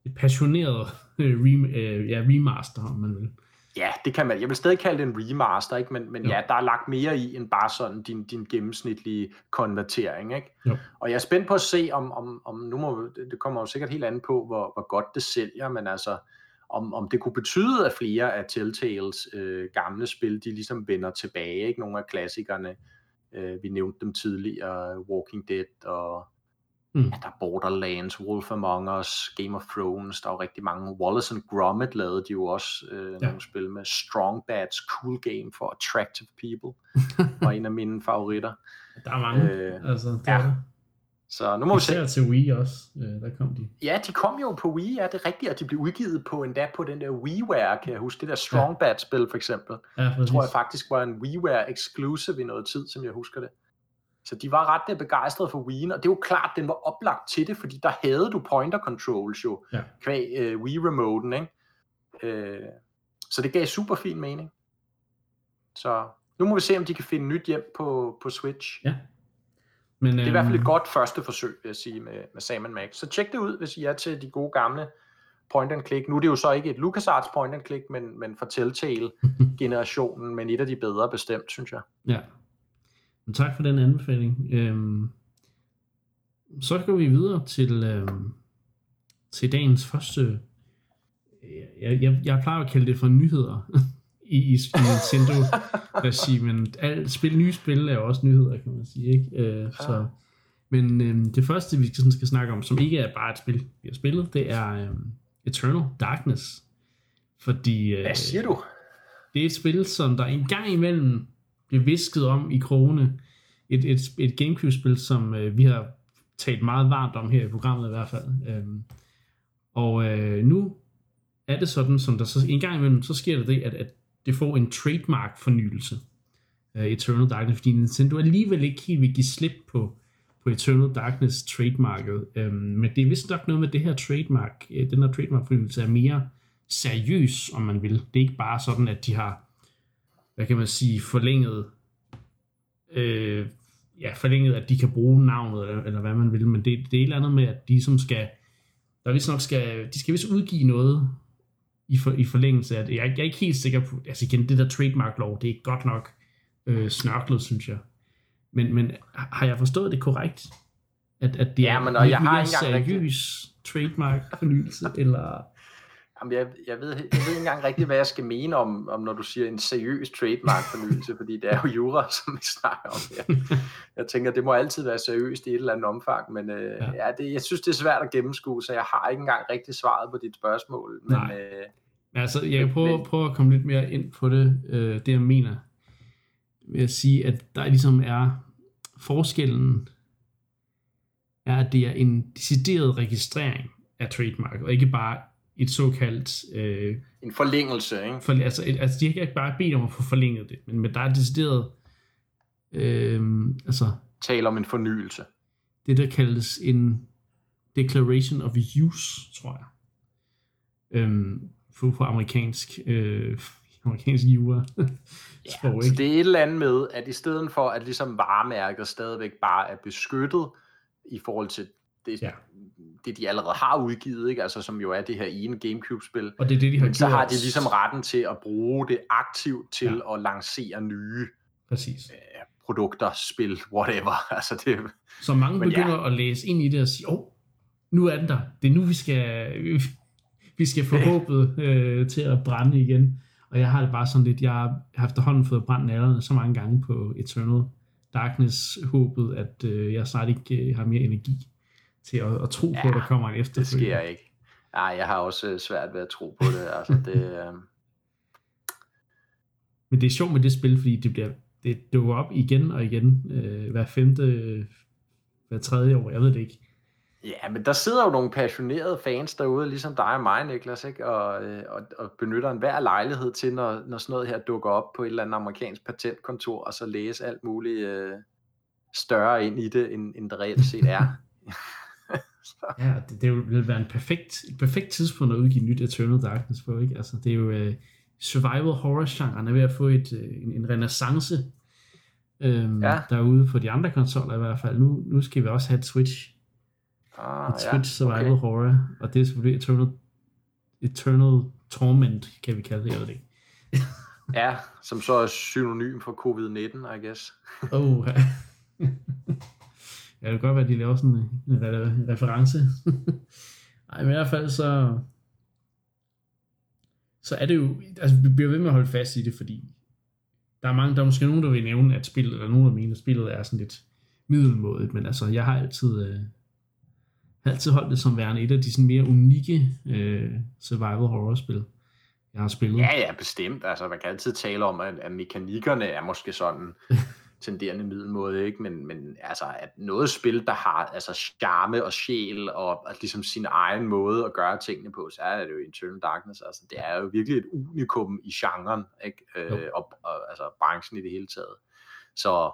et passioneret uh, rem, uh, ja, remaster, om man vil. Ja, det kan man. Jeg vil stadig kalde det en remaster, ikke? men, men ja, der er lagt mere i end bare sådan din, din gennemsnitlige konvertering. Ikke? Jo. Og jeg er spændt på at se, om, om, om nu må, det kommer jo sikkert helt andet på, hvor, hvor godt det sælger, men altså, om, om det kunne betyde, at flere af Telltales øh, gamle spil, de ligesom vender tilbage, ikke? Nogle af klassikerne, øh, vi nævnte dem tidligere, Walking Dead og Mm. Ja, der er Borderlands, Wolf Among Us, Game of Thrones, der er jo rigtig mange. Wallace and Gromit lavede de jo også øh, ja. nogle spil med. Strong Bats, Cool Game for Attractive People, [laughs] var en af mine favoritter. Der er mange. Øh, altså, der ja. Så nu må vi se. Til Wii også, øh, der kom de. Ja, de kom jo på Wii, ja, det er rigtigt, og de blev udgivet på endda på den der WiiWare, kan jeg huske. Det der Strong Bad-spil for eksempel. Ja, præcis. tror jeg faktisk var en WiiWare exclusive i noget tid, som jeg husker det. Så de var ret øh, begejstrede for Wii'en, og det er jo klart, den var oplagt til det, fordi der havde du pointer controls jo, Ja. kvæg øh, Wii-remoten, ikke? Øh, så det gav super fin mening. Så nu må vi se, om de kan finde nyt hjem på, på Switch. Ja. Men, Det er i hvert fald øhm, et godt første forsøg, vil jeg sige, med, med Sam Max. Så tjek det ud, hvis I er til de gode gamle point and click. Nu er det jo så ikke et LucasArts point and click, men, men fra Telltale-generationen, [laughs] men et af de bedre bestemt, synes jeg. Ja. Men tak for den anbefaling. Øhm, så går vi videre til, øhm, til dagens første... Jeg, jeg, jeg plejer at kalde det for nyheder [laughs] i, i, Nintendo-regi, men alt spil, nye spil er jo også nyheder, kan man sige. Ikke? Øh, så, men øhm, det første, vi skal, sådan skal snakke om, som ikke er bare et spil, vi har spillet, det er øhm, Eternal Darkness. Fordi øh, Hvad siger du? det er et spil, som der en gang imellem blev visket om i krogene. Et, et, et Gamecube-spil, som øh, vi har talt meget varmt om her i programmet i hvert fald. Øhm, og øh, nu er det sådan, som der så en gang imellem, så sker der det, at, at det får en trademark-fornyelse. Øh, Eternal Darkness, fordi Nintendo alligevel ikke helt vil give slip på, på Eternal Darkness trademarket. Øhm, men det er vist nok noget med det her trademark, øh, den her trademark-fornyelse er mere seriøs, om man vil. Det er ikke bare sådan, at de har, hvad kan man sige, forlænget, øh, ja, forlænget, at de kan bruge navnet, eller, eller hvad man vil, men det, det er et eller andet med, at de som skal, der vist nok skal, de skal vist udgive noget i, for, i forlængelse af det. Jeg, er- jeg er ikke helt sikker på, altså igen, det der trademark-lov, det er godt nok øh, snørklet, synes jeg. Men, men har jeg forstået det korrekt? At, at det Ja, er men, og jeg har seriøs trademark-fornyelse, eller... Jamen, jeg, jeg, ved, jeg ved ikke engang rigtigt, hvad jeg skal mene om, om når du siger en seriøs trademark-fornyelse, fordi det er jo jura, [laughs] som vi snakker om her. Jeg tænker, det må altid være seriøst i et eller andet omfang, men øh, Ja. ja. Det, jeg synes, det er svært at gennemskue, så jeg har ikke engang rigtig svaret på dit spørgsmål. Men, Nej. øh, Men altså, jeg kan prøve, Men- prøve at komme lidt mere ind på det, øh, det jeg mener. Ved at sige, at der ligesom er forskellen, er, at det er en decideret registrering af trademark, og ikke bare et såkaldt, øh, en forlængelse, ikke? for, altså, et, altså de har ikke bare bedt om at få forlænget det, men, men der er decideret, øh, altså Tale om en fornyelse. det, der kaldes en declaration of use, tror jeg. Øhm, på, på amerikansk, øh, amerikansk jura. [laughs] Sprog, Så det er et eller andet med, at i stedet for, at ligesom varemærket stadigvæk bare er beskyttet i forhold til det, Ja. Det de allerede har udgivet, ikke? Altså, som jo er det her ene Gamecube-spil, Og det er det, de har Men så har de ligesom retten til at bruge det aktivt til Ja. at lancere nye Præcis. øh, produkter, spil, whatever. [laughs] Altså det, Så mange Men ja. begynder at læse ind i det og sige, åh, oh, nu er den der. Det er nu, vi skal, [laughs] vi skal få håbet øh, til at brænde igen. Og jeg har det bare sådan lidt, jeg har efterhånden fået brændt nallerne så mange gange på Eternal Darkness håbet, at øh, jeg snart ikke øh, har mere energi til at, at tro ja, på, at der kommer en det efterfølger. sker ikke. Nej, jeg har også øh, svært ved at tro på det. Altså det [laughs] øh, Men det er sjovt med det spil, fordi det bliver det dukker op igen og igen, øh, hver femte, øh, hver tredje år, jeg ved det ikke. Ja, men der sidder jo nogle passionerede fans derude, ligesom dig og mig, Niklas, ikke? Og, øh, og, og benytter enhver lejlighed til, når, når sådan noget her dukker op på et eller andet amerikansk patentkontor, og så læse alt muligt øh, større ind i det, end, end det reelt set er. [laughs] Så, Ja, det, det vil være en perfekt, et perfekt tidspunkt at udgive nyt Eternal Darkness på, ikke? Altså, det er jo øh, survival horror-genren er ved at få et, øh, en, en renaissance øhm, ja. Ja. derude på de andre konsoller i hvert fald. Nu, nu skal vi også have et Switch, ah, et Switch survival okay. horror, og det er selvfølgelig Eternal, Eternal Torment, kan vi kalde det, jeg ved det ikke. Ja, som så er synonym for covid-19, I guess. Oh, [laughs] ja. det kan godt være, at de laver sådan en, en re- reference. [laughs] Nej, men i hvert fald så... Så er det jo... Altså, vi bliver ved med at holde fast i det, fordi... Der er, mange, der er måske nogen, der vil nævne, at spillet, eller nogen, der mener, at spillet er sådan lidt middelmådigt, men altså, jeg har altid, øh, har altid holdt det som værende et af de sådan mere unikke øh, survival horror-spil, jeg har spillet. Ja, ja, bestemt. Altså, man kan altid tale om, at, at mekanikkerne er måske sådan [laughs] tenderende middelmåde, ikke? Men, men altså, at noget spil, der har altså charme og sjæl og at ligesom sin egen måde at gøre tingene på, så er det jo Eternal Darkness. Altså, det er jo virkelig et unikum i genren, ikke? Øh, og, og, altså branchen i det hele taget. Så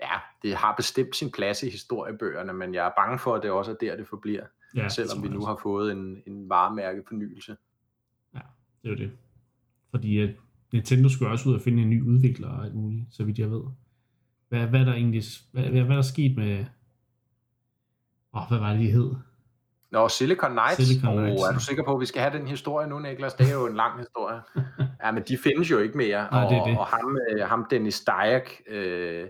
ja, det har bestemt sin plads i historiebøgerne, men jeg er bange for, at det også er der, det forbliver. Ja, selvom vi nu har fået en, en varemærke fornyelse. Ja, det er jo det. Fordi at Nintendo skulle også ud og finde en ny udvikler og alt muligt, så vidt jeg ved. Hvad, hvad er der egentlig, hvad, hvad, er der sket med, åh, oh, hvad var det, de hed? Nå, Silicon Knights. Silicon Knights. Oh, er du sikker på, at vi skal have den historie nu, Niklas? Det er jo en lang historie. [laughs] ja, men de findes jo ikke mere. Nej, og, det er det. og ham, øh, ham Dennis Dyack, øh,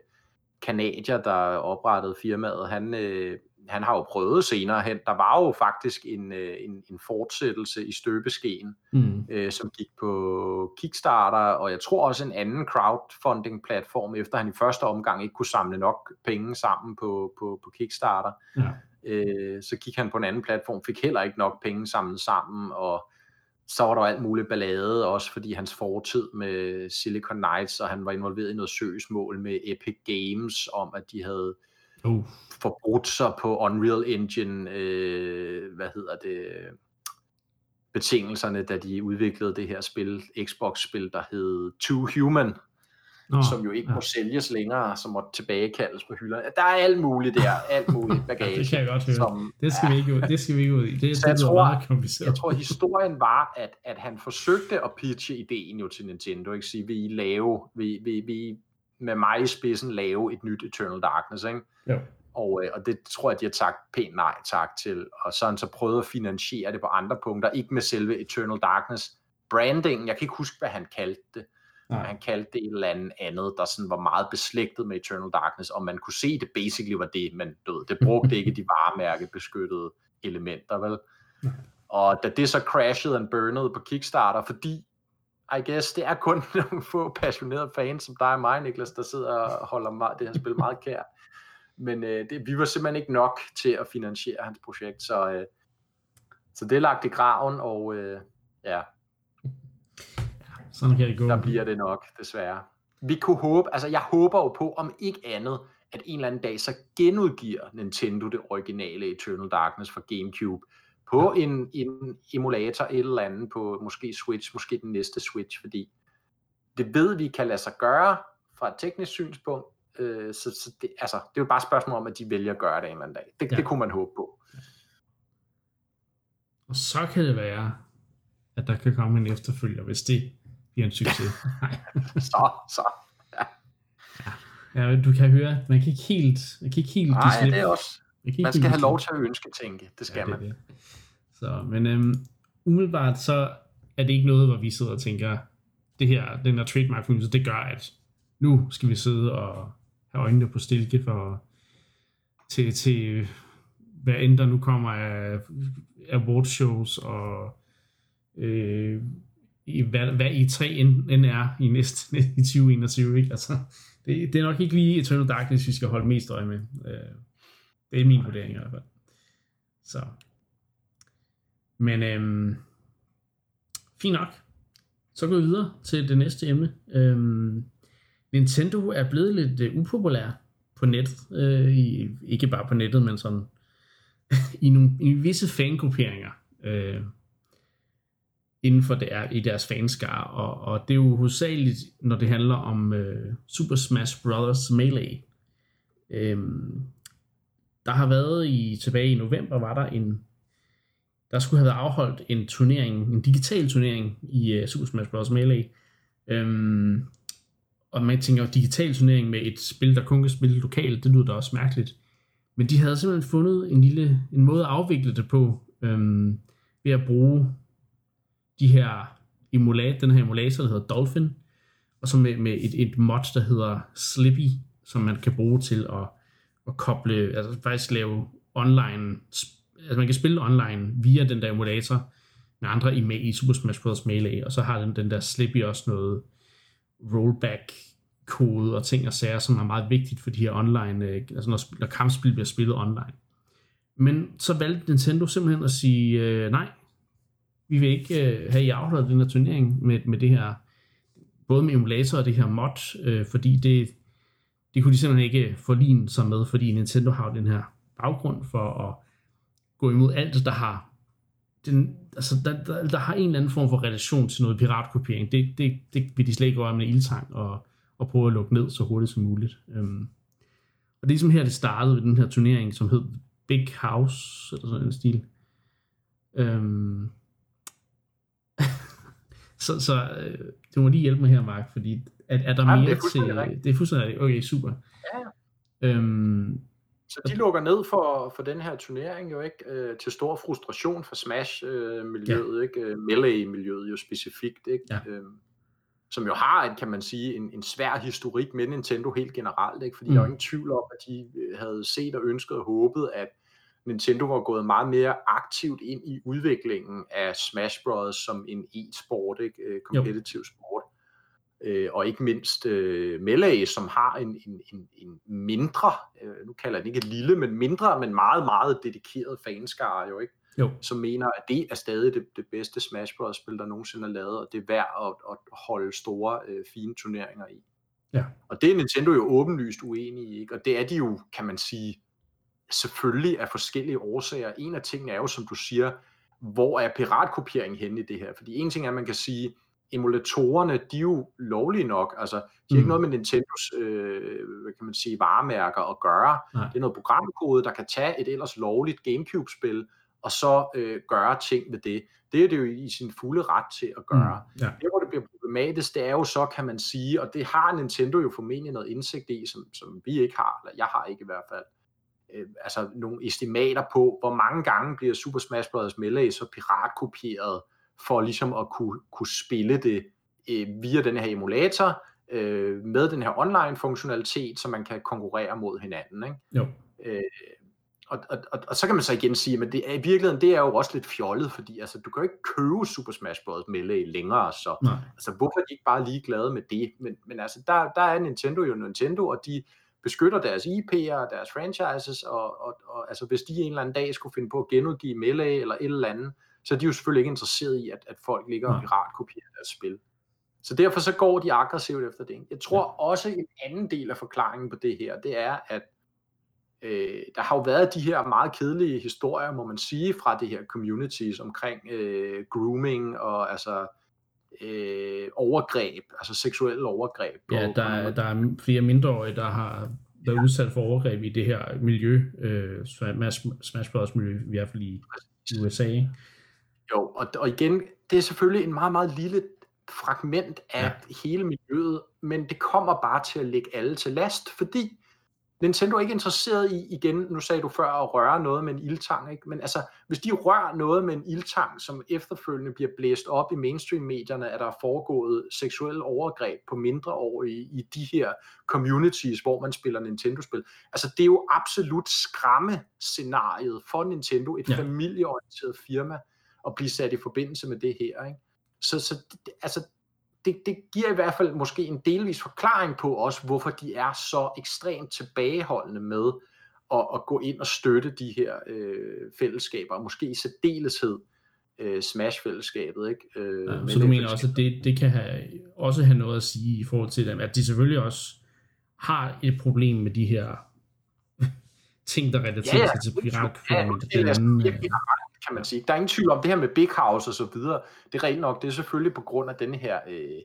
kanadier, der oprettede firmaet, han, øh, han har jo prøvet senere hen. Der var jo faktisk en, øh, en, en fortsættelse i støbeskeen, mm. øh, som gik på Kickstarter, og jeg tror også en anden crowdfunding-platform, efter han i første omgang ikke kunne samle nok penge sammen på, på, på Kickstarter. Ja. Øh, så gik han på en anden platform, fik heller ikke nok penge samlet sammen, og så var der alt muligt ballade, også fordi hans fortid med Silicon Knights, og han var involveret i noget søgsmål med Epic Games, om at de havde uh. forbrudt sig på Unreal Engine, øh, hvad hedder det, betingelserne, da de udviklede det her spil, Xbox-spil, der hed Two Human, Nå, som jo ikke ja. må sælges længere, som må tilbagekaldes på hylderne. Der er alt muligt der, alt muligt bagage. [laughs] ja, det kan jeg godt høre. Som, det, skal ja. vi ikke ud, det skal vi ikke ud i. Det, [laughs] det jeg, tror, meget kompliceret. jeg tror, historien var, at, at han forsøgte at pitche ideen jo til Nintendo. Ikke? Sige, vil I lave, vil, vil, vil med mig i spidsen lave et nyt Eternal Darkness, ikke? Jo. Og, øh, og det tror jeg, de har sagt pænt nej tak til. Og så han så prøvet at finansiere det på andre punkter, ikke med selve Eternal Darkness branding. Jeg kan ikke huske, hvad han kaldte det. Nej. Han kaldte det et eller andet andet, der sådan var meget beslægtet med Eternal Darkness, og man kunne se, det basically var det, men du det brugte ikke de varemærkebeskyttede elementer, vel? Og da det så crashede and burnede på Kickstarter, fordi I guess, det er kun [laughs] nogle få passionerede fans, som dig og mig, Niklas, der sidder og holder meget, det her spil meget kær. Men øh, det, vi var simpelthen ikke nok til at finansiere hans projekt, så, øh, så det er lagt i graven, og øh, ja, sådan kan det gå. Der bliver det nok, desværre. Vi kunne håbe, altså jeg håber jo på, om ikke andet, at en eller anden dag, så genudgiver Nintendo det originale Eternal Darkness fra Gamecube på ja. en, en emulator et eller andet på måske Switch, måske den næste Switch, fordi det ved vi kan lade sig gøre fra et teknisk synspunkt, øh, så, så det, altså, det er jo bare et spørgsmål om, at de vælger at gøre det en eller anden dag. Det, ja. det kunne man håbe på. Og så kan det være, at der kan komme en efterfølger, hvis det bliver en succes. [laughs] [laughs] så, så. Ja. ja. du kan høre, man kan ikke helt, man kan ikke helt Nej, det er også. Man, man skal have lov til at ønske tænke, det skal ja, det man. Det. Så, men øhm, umiddelbart så er det ikke noget, hvor vi sidder og tænker, det her, den her trademark det gør, at nu skal vi sidde og have øjnene på stilke for til, til hvad end der nu kommer af awardshows og øh, i, hvad, hvad E3 end, end er i næste [laughs] i 2021. Ikke? Altså, det, det er nok ikke lige Eternal Darkness, vi skal holde mest øje med. Øh, det er min vurdering i hvert fald. Så. Men øhm, fint nok. Så går vi videre til det næste emne. Øhm, Nintendo er blevet lidt øh, upopulær på nettet. Øh, i, ikke bare på nettet, men sådan [laughs] i, nogle, i visse fangrupperinger. Øh, inden for det er i deres fanskar, og, og det er jo hovedsageligt, når det handler om øh, Super Smash Bros. Melee. Øhm, der har været i tilbage i november, var der en, der skulle have været afholdt en turnering, en digital turnering i uh, Super Smash Bros. Melee. Øhm, og man tænker, digital turnering med et spil, der kun kan spille lokalt, det lyder da også mærkeligt. Men de havde simpelthen fundet en lille en måde at afvikle det på, øhm, ved at bruge de her emulat, den her emulator, der hedder Dolphin, og så med, med et, et mod, der hedder Slippy, som man kan bruge til at, at koble, altså faktisk lave online, altså man kan spille online via den der emulator med andre i, i Super Smash Bros. Melee, og så har den, den der Slippy også noget rollback kode og ting og sager, som er meget vigtigt for de her online, øh, altså når, når kampspil bliver spillet online. Men så valgte Nintendo simpelthen at sige, øh, nej, vi vil ikke øh, have I afholdet den her turnering med, med det her, både med emulator og det her mod, øh, fordi det, det kunne de simpelthen ikke øh, forligne sig med, fordi Nintendo har den her baggrund for at gå imod alt, der har den, altså der, der, der har en eller anden form for relation til noget piratkopiering. Det, det, det vil de slet ikke røre med ildtang og, og prøve at lukke ned så hurtigt som muligt. Øhm. og det er ligesom her, det startede ved den her turnering, som hed Big House, eller sådan en stil. Øhm. [laughs] så så øh, du må lige hjælpe mig her, Mark, fordi er, er der Jamen, mere det er til... Rigtigt. Det er fuldstændig Okay, super. Ja. Um, så de lukker ned for, for den her turnering jo ikke, øh, til stor frustration for Smash-miljøet, øh, ja. ikke, øh, Melee-miljøet jo specifikt, ikke, ja. øh, som jo har en, kan man sige, en, en svær historik med Nintendo helt generelt, ikke, fordi mm. der er jo ingen tvivl om, at de øh, havde set og ønsket og håbet, at Nintendo var gået meget mere aktivt ind i udviklingen af Smash Bros. som en e-sport, ikke, øh, competitive jo. sport øh, og ikke mindst øh, Melee, som har en, en, en, en mindre, øh, nu kalder jeg det ikke et lille, men mindre, men meget, meget dedikeret fanskare jo, ikke? Jo. som mener, at det er stadig det, det bedste Smash Bros. spil, der nogensinde er lavet, og det er værd at, at holde store, øh, fine turneringer i. Ja. Og det er Nintendo jo åbenlyst uenig i, ikke? og det er de jo, kan man sige, selvfølgelig af forskellige årsager. En af tingene er jo, som du siger, hvor er piratkopiering henne i det her? Fordi en ting er, at man kan sige, emulatorerne, de er jo lovlige nok. Altså, de har mm. ikke noget med Nintendos øh, hvad kan man sige, varemærker at gøre. Nej. Det er noget programkode, der kan tage et ellers lovligt Gamecube-spil, og så øh, gøre ting med det. Det er det jo i sin fulde ret til at gøre. Mm. Ja. Det, hvor det bliver problematisk, det er jo så, kan man sige, og det har Nintendo jo formentlig noget indsigt i, som, som vi ikke har, eller jeg har ikke i hvert fald, øh, altså nogle estimater på, hvor mange gange bliver Super Smash Bros. Melee så piratkopieret, for ligesom at kunne, kunne spille det øh, via den her emulator, øh, med den her online funktionalitet, så man kan konkurrere mod hinanden. Ikke? Jo. Øh, og, og, og, og så kan man så igen sige, at det er, i virkeligheden det er jo også lidt fjollet, fordi altså, du kan jo ikke købe Super Smash Bros. Melee længere, så Nej. altså, hvorfor er de ikke bare ligeglade med det? Men, men altså, der, der er Nintendo jo Nintendo, og de beskytter deres IP'er og deres franchises, og, og, og altså, hvis de en eller anden dag skulle finde på at genudgive Melee eller et eller andet, så er de jo selvfølgelig ikke interesseret i, at, at folk ligger og piratkopierer deres spil. Så derfor så går de aggressivt efter det. Jeg tror ja. også en anden del af forklaringen på det her, det er, at øh, der har jo været de her meget kedelige historier, må man sige, fra det her communities omkring øh, grooming og altså øh, overgreb, altså seksuelle overgreb. Ja, der, er, der er flere mindreårige, der har været ja. udsat for overgreb i det her miljø, øh, Smash Bros. miljø, i hvert fald i USA. Jo, og, og igen, det er selvfølgelig en meget, meget lille fragment af ja. hele miljøet, men det kommer bare til at lægge alle til last, fordi Nintendo er ikke interesseret i, igen, nu sagde du før, at røre noget med en ildtang, ikke? men altså, hvis de rører noget med en ildtang, som efterfølgende bliver blæst op i mainstream-medierne, at der er foregået seksuelle overgreb på mindre år i, i de her communities, hvor man spiller Nintendo-spil, altså det er jo absolut skræmme scenariet for Nintendo, et ja. familieorienteret firma, at blive sat i forbindelse med det her. Ikke? Så, så altså, det, det giver i hvert fald måske en delvis forklaring på også, hvorfor de er så ekstremt tilbageholdende med at, at gå ind og støtte de her øh, fællesskaber, måske i særdeleshed øh, Smash-fællesskabet. Ikke? Øh, ja, så du mener også, at det, det kan have, også have noget at sige i forhold til dem, at de selvfølgelig også har et problem med de her [laughs] ting, der relaterer ja, ja, sig til piratkopiering. Ja, ja, ja, ja, kan man sige. Der er ingen tvivl om det her med Big House og så videre. Det er rent nok, det er selvfølgelig på grund af den her øh,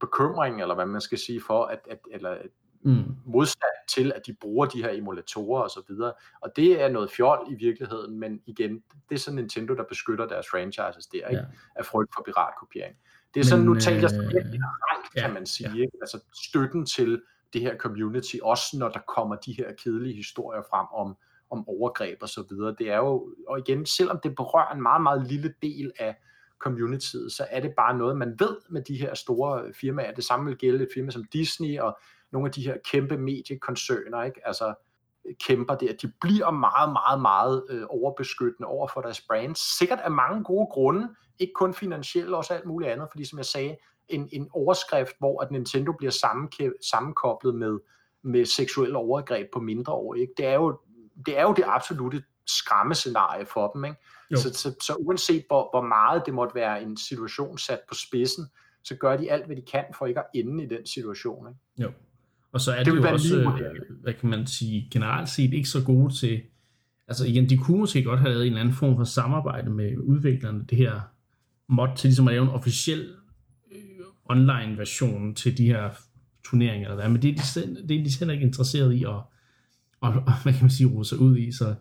bekymring, eller hvad man skal sige, for at, at eller mm. modstand til, at de bruger de her emulatorer og så videre. Og det er noget fjol i virkeligheden, men igen, det er sådan Nintendo, der beskytter deres franchises der, ikke? Ja. af frygt for piratkopiering. Det er sådan, men, nu taler jeg sådan øh, generelt, kan ja, man sige, ja. ikke? altså støtten til det her community, også når der kommer de her kedelige historier frem om om overgreb og så videre. Det er jo, og igen, selvom det berører en meget, meget lille del af communityet, så er det bare noget, man ved med de her store øh, firmaer. Det samme vil gælde et firma som Disney og nogle af de her kæmpe mediekoncerner, ikke? Altså, kæmper der. De bliver meget, meget, meget øh, overbeskyttende over for deres brand. Sikkert af mange gode grunde, ikke kun finansielt, også alt muligt andet, fordi som jeg sagde, en, en overskrift, hvor at Nintendo bliver sammenkoblet med, med seksuelle overgreb på mindre år, ikke? det er jo det er jo det absolute skræmmescenarie for dem. Ikke? Så, så, så uanset hvor, hvor meget det måtte være en situation sat på spidsen, så gør de alt, hvad de kan for ikke at ende i den situation. Ikke? Jo. Og så er Det vil jo også, min øh, hvad kan man sige, generelt set ikke så gode til, altså igen, de kunne måske godt have lavet en eller anden form for samarbejde med udviklerne, det her mod til ligesom at lave en officiel øh, online version til de her turneringer, eller hvad, men det er de, det er de selv ikke interesseret i at, og, og, hvad kan man sige, sig ud i, så,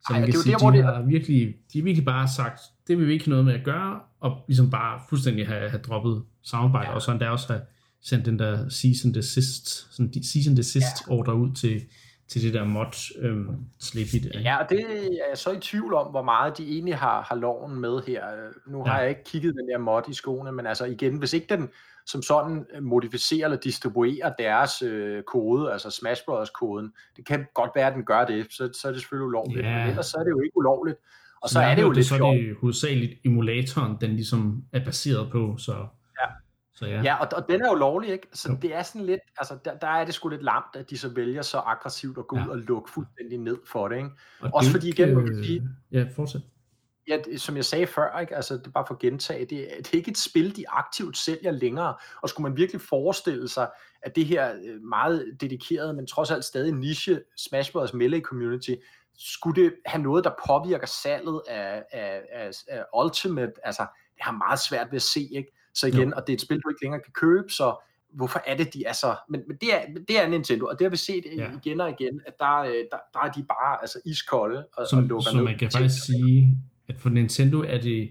så Ej, man kan sige, der, de det- har virkelig, de har virkelig bare sagt, det vil vi ikke have noget med at gøre, og ligesom bare fuldstændig have, have droppet samarbejde, ja. Og så endda også have sendt den der season desist, sådan de season desist ja. ordre ud til, til det der mod øhm, Slippy der. Ja, og det er jeg så i tvivl om, hvor meget de egentlig har, har loven med her. Nu Ja. har jeg ikke kigget den der mod i skoene, men altså igen, hvis ikke den som sådan øh, modificerer eller distribuerer deres øh, kode, altså Smash Brothers koden, det kan godt være, at den gør det, så, så er det selvfølgelig ulovligt, Ja. men ellers så er det jo ikke ulovligt. Og så jeg er det jo hørte lidt så er det hovedsageligt emulatoren, den ligesom er baseret på, så Ja. så ja. Ja, og, og den er jo lovlig, ikke? Så Jo. det er sådan lidt, altså der, der er det sgu lidt lamt, at de så vælger så aggressivt at gå Ja. ud og lukke fuldstændig ned for det, ikke? Og også det fordi igen, man øh, sige- Ja, fortsæt. Ja, det, som jeg sagde før, ikke? Altså, det er bare for at gentage, det, er- det er ikke et spil, de aktivt sælger længere, og skulle man virkelig forestille sig, at det her øh, meget dedikerede, men trods alt stadig niche Smash Bros. Melee community, skulle det have noget, der påvirker salget af, af, af, af Ultimate, altså, det har meget svært ved at se, ikke? Så igen, Jo. og det er et spil, du ikke længere kan købe, så hvorfor er det, de er så... Men, men det, er, det er Nintendo, og det har vi set Ja. ja. igen og igen, at der, øh, der, der er de bare altså, iskolde og, og Som, lukker som ned. man kan faktisk sige, at for Nintendo er det,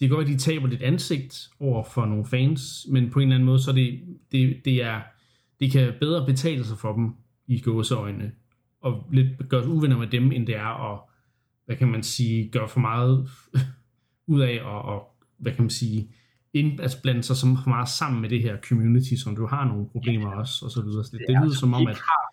det går, at de taber lidt ansigt over for nogle fans, men på en eller anden måde, så det, det, det er, det kan bedre betale sig for dem i gåseøjne, og lidt gøre os uvenner med dem, end det er at, hvad kan man sige, gøre for meget [laughs] ud af, og, og hvad kan man sige, ind, altså blande sig så meget sammen med det her community, som du har nogle problemer ja. også, og så videre. Så det, det lyder altså, som om, de at har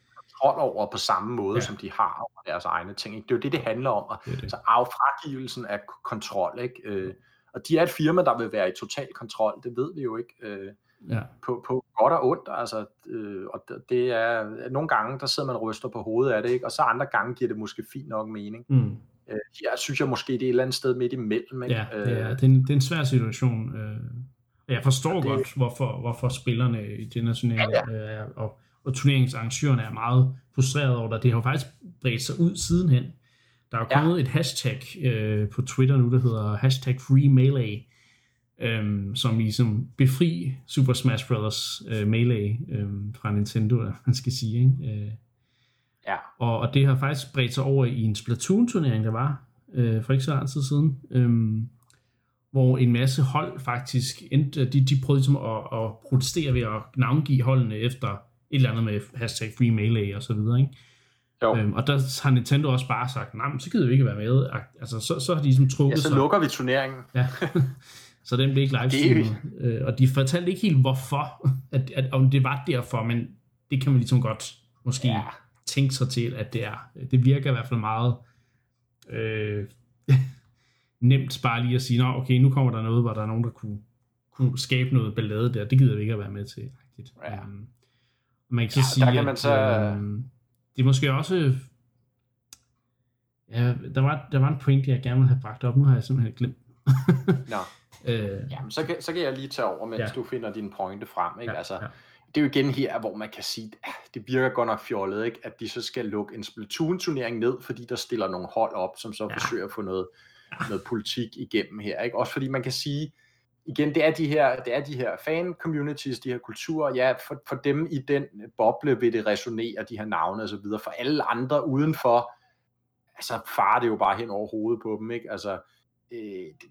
kontrol over på samme måde, Ja. ja. som de har over deres egne ting. Ikke? Det er jo det, det handler om. Og, det det. så af fragivelsen af kontrol. Ikke? Øh, og de er et firma, der vil være i total kontrol. Det ved vi jo ikke. Øh, ja. på, på godt og ondt. Altså, øh, og det- det er, nogle gange, der sidder man og ryster på hovedet af det, ikke? og så andre gange giver det måske fint nok mening. Mm. Øh, her synes jeg måske, det er et eller andet sted midt imellem. Ikke? Ja, det er, det, er en, det er en svær situation. Øh, jeg forstår Og det... det- godt, hvorfor, hvorfor spillerne i turnering Ja, ja, ja. Øh, og, og turneringsarrangørerne er meget frustreret over det. Det har jo faktisk bredt sig ud sidenhen. Der er jo Ja. kommet et hashtag øh, på Twitter nu, der hedder hashtag Free Melee, øh, som ligesom befri Super Smash Bros. Øh, Melee øh, fra Nintendo, eller man skal sige. Ikke? Øh, Ja. og, og det har faktisk bredt sig over i en Splatoon-turnering, der var øh, for ikke så lang tid siden, øhm, hvor en masse hold faktisk endte, de, de prøvede ligesom at, at protestere ved at navngive holdene efter et eller andet med hashtag Free Melee og så videre, ikke? Jo. Øhm, og der har Nintendo også bare sagt, nej, men så gider vi ikke være med. Altså, så, så har de ligesom trukket ja, så sig. lukker vi turneringen. Ja. [laughs] så den blev ikke livestreamet. Øh, og de fortalte ikke helt hvorfor, at, at, om det var derfor, men det kan man ligesom godt måske ja. Tænke sig til, at det er. Det virker i hvert fald meget øh, [laughs] nemt bare lige at sige, Nå, okay, nu kommer der noget, hvor der er nogen, der kunne, kunne skabe noget ballade der. Det gider vi ikke at være med til. Ja. Øhm, man kan Ja, sige, der kan at man så- øhm, det er måske også... Ja, der var, der var en point, jeg gerne ville have bragt op. Nu har jeg simpelthen glemt. Nå. [laughs] øh, Jamen, så kan, så kan jeg lige tage over, mens Ja. ja. du finder dine pointe frem. Ikke? Ja, altså, ja. Det er jo igen her, hvor man kan sige, at det virker godt nok fjollet, ikke? at de så skal lukke en Splatoon-turnering ned, fordi der stiller nogle hold op, som så Ja. ja. forsøger at få noget, noget politik igennem her. Ikke? Også fordi man kan sige, igen, det er de her, det er de her fan-communities, de her kulturer, ja, for, for dem i den boble vil det resonere, de her navne og så videre. For alle andre udenfor, altså farer det jo bare hen over hovedet på dem, ikke? Altså, øh, det,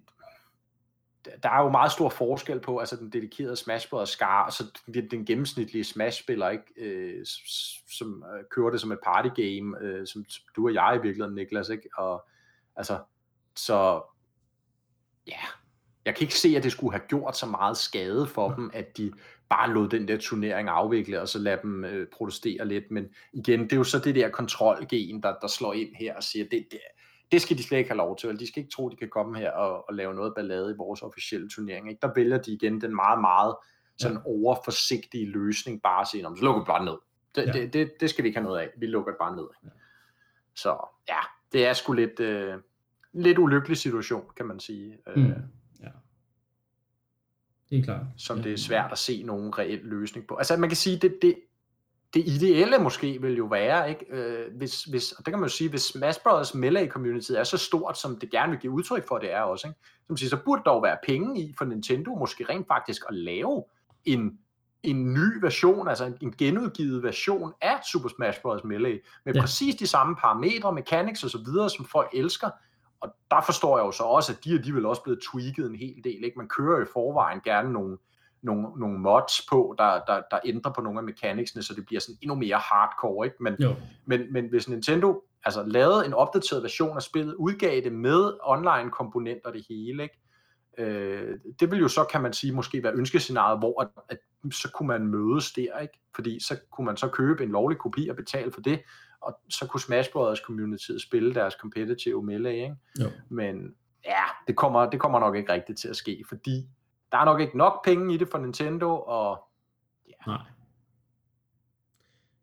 der er jo meget stor forskel på, altså den dedikerede Smash skar, og så den, den gennemsnitlige smashspiller, ikke, øh, som øh, kører det som et partygame, øh, som du og jeg i virkeligheden, Niklas, ikke? Og, altså, så ja, jeg kan ikke se, at det skulle have gjort så meget skade for dem, at de bare lod den der turnering afvikle, og så lade dem øh, protestere lidt, men igen, det er jo så det der kontrolgen, der, der slår ind her og siger, det, det, det skal de slet ikke have lov til, eller de skal ikke tro, de kan komme her og, og lave noget ballade i vores officielle turnering. Ikke? Der vælger de igen den meget, meget sådan ja. overforsigtige løsning, bare at sige, "Nå, men så lukker vi bare ned. Det, Ja. det, det, det skal vi ikke have noget af. Vi lukker det bare ned. Ja. Så ja, det er sgu lidt, øh, lidt ulykkelig situation, kan man sige. mm, Øh, ja. Det er klart. som ja. det er svært at se nogen reel løsning på. Altså man kan sige, det, det det ideelle måske vil jo være, ikke? Øh, hvis, hvis, og det kan man jo sige, hvis Smash Bros. Melee community er så stort, som det gerne vil give udtryk for, det er også, ikke? Som siger, så burde der jo være penge i for Nintendo måske rent faktisk at lave en, en ny version, altså en, en genudgivet version af Super Smash Bros. Melee, med ja. præcis de samme parametre, mechanics og så videre, som folk elsker, og der forstår jeg jo så også, at de er vel også blevet tweaked en hel del, ikke? Man kører i forvejen gerne nogle, nogle, nogle mods på, der, der, der ændrer på nogle af mechanicsene, så det bliver sådan endnu mere hardcore, ikke? Men, men, men hvis Nintendo altså lavede en opdateret version af spillet, udgav det med online komponenter det hele, ikke? Øh, det vil jo så, kan man sige, måske være ønskescenariet, hvor at, at så kunne man mødes der, ikke? Fordi så kunne man så købe en lovlig kopi og betale for det, og så kunne Smash Brothers community spille deres competitive melee, ikke? Jo. Men ja, det kommer, det kommer nok ikke rigtigt til at ske, fordi der er nok ikke nok penge i det for Nintendo, og ja. Nej.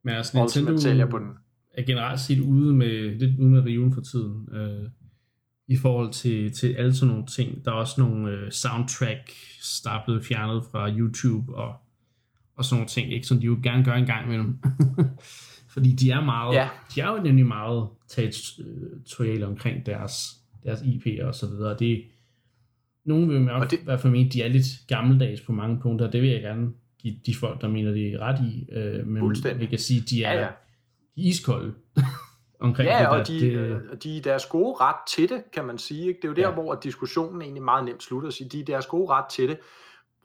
Men altså, Nintendo sælger på den. er generelt set ude med, lidt ude med riven for tiden, øh, i forhold til, til alle sådan nogle ting. Der er også nogle øh, soundtracks, der er blevet fjernet fra YouTube, og, og sådan nogle ting, ikke? som de jo gerne gør en gang imellem. [laughs] Fordi de er meget, ja. de er jo nemlig meget territoriale omkring deres, deres IP og så videre. Det, nogen vil nok det, i hvert fald mene, de er lidt gammeldags på mange punkter. Det vil jeg gerne give de folk, der mener, det er ret i. Øh, men jeg kan sige, at de er, ja, ja. De iskolde [laughs] omkring ja, det. Ja, og de, det, de er deres gode ret til det, kan man sige. Ikke? Det er jo der, ja. hvor diskussionen egentlig meget nemt slutter. Sige, de er deres gode ret til det.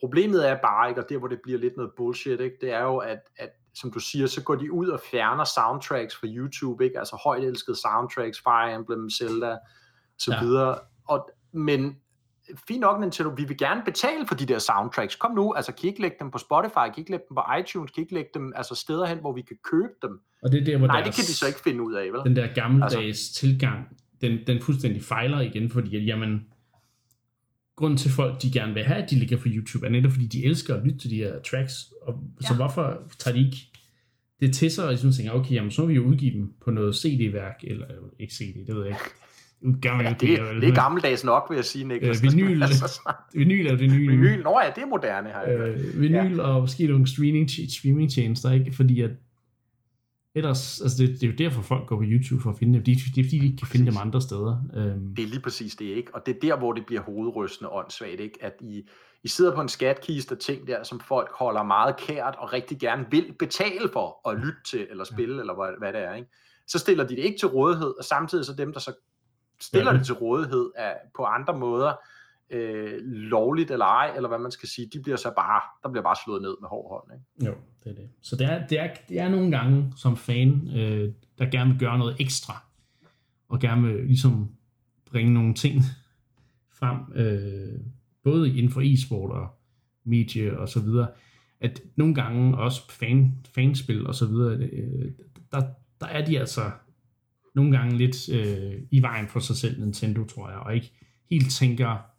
Problemet er bare, ikke, og der hvor det bliver lidt noget bullshit, ikke, det er jo, at, at som du siger, så går de ud og fjerner soundtracks fra YouTube, ikke? altså højt elskede soundtracks, Fire Emblem, Zelda, så ja. videre. Og, men fint nok Nintendo, vi vil gerne betale for de der soundtracks. Kom nu, altså kan I ikke lægge dem på Spotify, kan I ikke lægge dem på iTunes, kan I ikke lægge dem altså steder hen, hvor vi kan købe dem? Og det er der, hvor Nej, deres, det kan de så ikke finde ud af, vel? Den der gammeldags altså, tilgang, den, den fuldstændig fejler igen, fordi jamen, grunden til folk, de gerne vil have, at de ligger på YouTube, er netop fordi, de elsker at lytte til de her tracks. Og, ja. Så hvorfor tager de ikke det til sig, og ligesom tænker, okay, jamen, så må vi jo udgive dem på noget CD-værk, eller ikke CD, det ved jeg ikke. Gammel, ja, det, det, det er gammeldags nok, vil jeg sige, Niklas. Øh, vinyl, [laughs] vinyl er det nye. Vinyl, nå ja, det er moderne her. Øh, vinyl ja. og måske nogle streaming, streaming tjenester, ikke? Fordi at ellers, altså det, det er jo derfor folk går på YouTube for at finde dem. Det, det er fordi, de ikke kan finde dem andre steder. Øhm. Det er lige præcis det, ikke? Og det er der, hvor det bliver hovedrystende åndssvagt, ikke? At I, I sidder på en skatkiste og ting der, som folk holder meget kært og rigtig gerne vil betale for at lytte til, eller spille, ja. eller hvad, hvad det er, ikke? Så stiller de det ikke til rådighed, og samtidig så dem, der så stiller ja. det til rådighed af, på andre måder, øh, lovligt eller ej, eller hvad man skal sige, de bliver så bare, der bliver bare slået ned med hård hånd. Ikke? Jo, det er det. Så det er, det er, det er nogle gange som fan, øh, der gerne vil gøre noget ekstra, og gerne vil ligesom bringe nogle ting [laughs] frem, øh, både inden for e-sport og medie og så videre, at nogle gange også fan, fanspil og så videre, øh, der, der er de altså nogle gange lidt øh, i vejen for sig selv, Nintendo, tror jeg, og ikke helt tænker,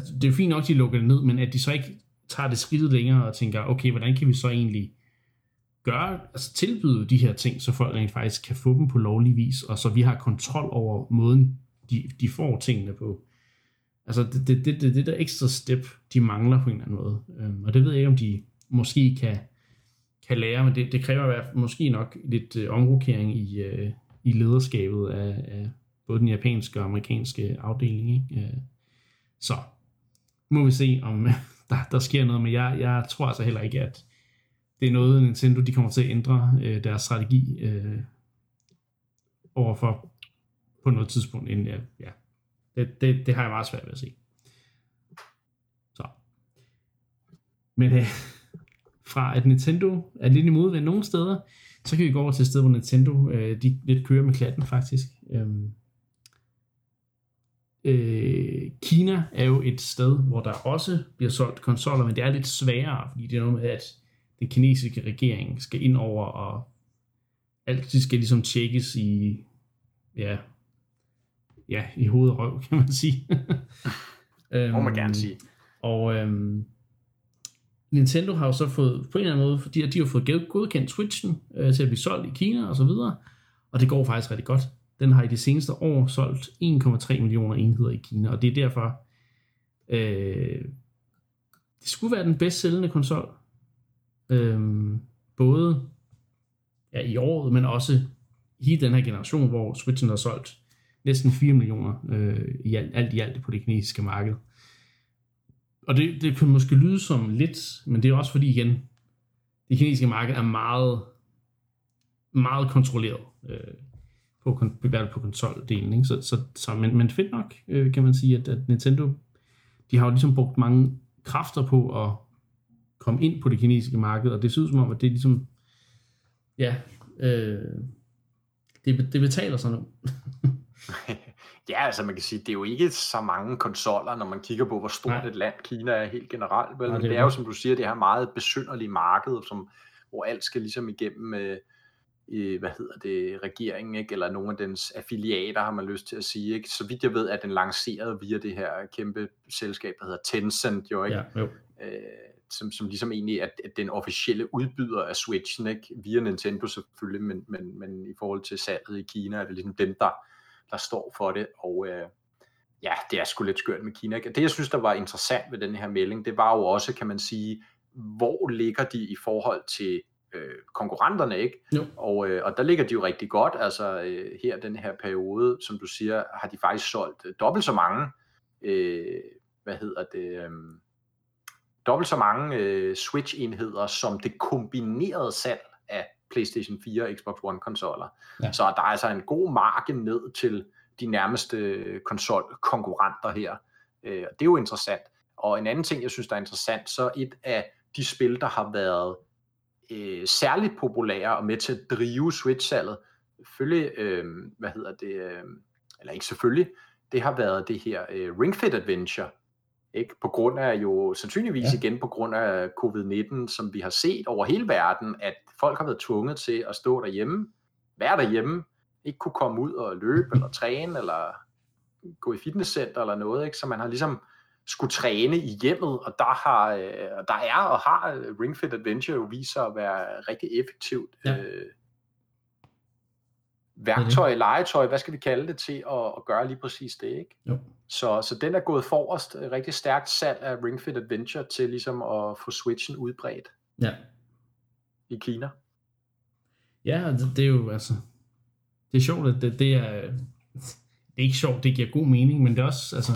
altså, det er fint nok, de lukker det ned, men at de så ikke tager det skridt længere og tænker, okay, hvordan kan vi så egentlig gøre, altså tilbyde de her ting, så folk rent faktisk kan få dem på lovlig vis, og så vi har kontrol over måden, de, de får tingene på. Altså det, det, det, det, det der ekstra step, de mangler på en eller anden måde. Øhm, og det ved jeg ikke, om de måske kan, kan lære, men det, det kræver måske nok lidt øh, omrokering i, øh, i lederskabet af, af både den japanske og amerikanske afdeling. Ikke? Øh, så må vi se, om [laughs] der, der sker noget, men jeg, jeg tror altså heller ikke, at det er noget, Nintendo de kommer til at ændre øh, deres strategi øh, overfor på noget tidspunkt. Inden, ja, ja. Det, det, det har jeg meget svært ved at se. Så. Men øh, fra at Nintendo er lidt imod ved nogle steder, så kan vi gå over til et sted, hvor Nintendo øh, de lidt kører med klatten faktisk. Øh, øh, Kina er jo et sted, hvor der også bliver solgt konsoller, men det er lidt sværere, fordi det er noget med, at den kinesiske regering skal ind over, og alt det skal ligesom tjekkes i, ja, ja, i hoved og røv, kan man sige. [laughs] øhm, må man gerne sige. Og øhm, Nintendo har jo så fået, på en eller anden måde, fordi de har fået godkendt Switchen øh, til at blive solgt i Kina og så videre, og det går faktisk rigtig godt. Den har i de seneste år solgt 1,3 millioner enheder i Kina, og det er derfor, øh, det skulle være den bedst sælgende konsol. Øh, både ja, i året, men også i den her generation, hvor Switchen har solgt næsten 4 millioner øh, i alt, alt i alt på det kinesiske marked. Og det, det kan måske lyde som lidt, men det er også fordi igen, det kinesiske marked er meget, meget kontrolleret øh, på, på konsoldelen. Ikke? Så, så, så, men, men fedt nok, øh, kan man sige, at, at Nintendo, de har jo ligesom brugt mange kræfter på at komme ind på det kinesiske marked, og det synes som om, at det er ligesom, ja, øh, det, det betaler sig nu. [laughs] ja, altså man kan sige, det er jo ikke så mange konsoller, når man kigger på, hvor stort Nej. et land Kina er helt generelt. Vel? Nej, det, er det er jo, som du siger, det her meget besynderlige marked, som, hvor alt skal ligesom igennem, øh, øh, hvad hedder det, regeringen, ikke? eller nogle af dens affiliater, har man lyst til at sige. Ikke? Så vidt jeg ved, at den lanceret via det her kæmpe selskab, der hedder Tencent, jo, ikke? Ja, jo. Øh, som, som ligesom egentlig er, at den officielle udbyder af Switchen, ikke? via Nintendo selvfølgelig, men, men, men i forhold til salget i Kina, er det ligesom dem, der, der står for det, og øh, ja, det er sgu lidt skørt med Kina. Det, jeg synes, der var interessant ved den her melding, det var jo også, kan man sige, hvor ligger de i forhold til øh, konkurrenterne, ikke? Jo. Og, øh, og der ligger de jo rigtig godt, altså øh, her den her periode, som du siger, har de faktisk solgt øh, dobbelt så mange, øh, hvad hedder det, øh, dobbelt så mange øh, Switch-enheder som det kombinerede salg af PlayStation 4 og Xbox One konsoller. Ja. Så der er altså en god marken ned til de nærmeste konsol-konkurrenter her. Øh, det er jo interessant. Og en anden ting, jeg synes, der er interessant, så et af de spil, der har været øh, særligt populære og med til at drive Switch-salget, selvfølgelig, øh, hvad hedder det, øh, eller ikke selvfølgelig, det har været det her øh, Ring Fit Adventure, ikke? På grund af jo sandsynligvis ja. igen på grund af covid-19, som vi har set over hele verden, at folk har været tvunget til at stå derhjemme, være derhjemme, ikke kunne komme ud og løbe eller træne eller gå i fitnesscenter eller noget, ikke? så man har ligesom skulle træne i hjemmet, og der, har, øh, der er og har Ring Fit Adventure jo vist sig at være rigtig effektivt ja. øh, værktøj, legetøj, hvad skal vi kalde det, til at, at gøre lige præcis det, ikke? Jo. Så, så den er gået forrest, øh, rigtig stærkt salg af Ring Fit Adventure til ligesom at få Switchen udbredt ja. i Kina. Ja, det, det er jo altså, det er sjovt, at det, det er, det er ikke sjovt, det giver god mening, men det er også altså,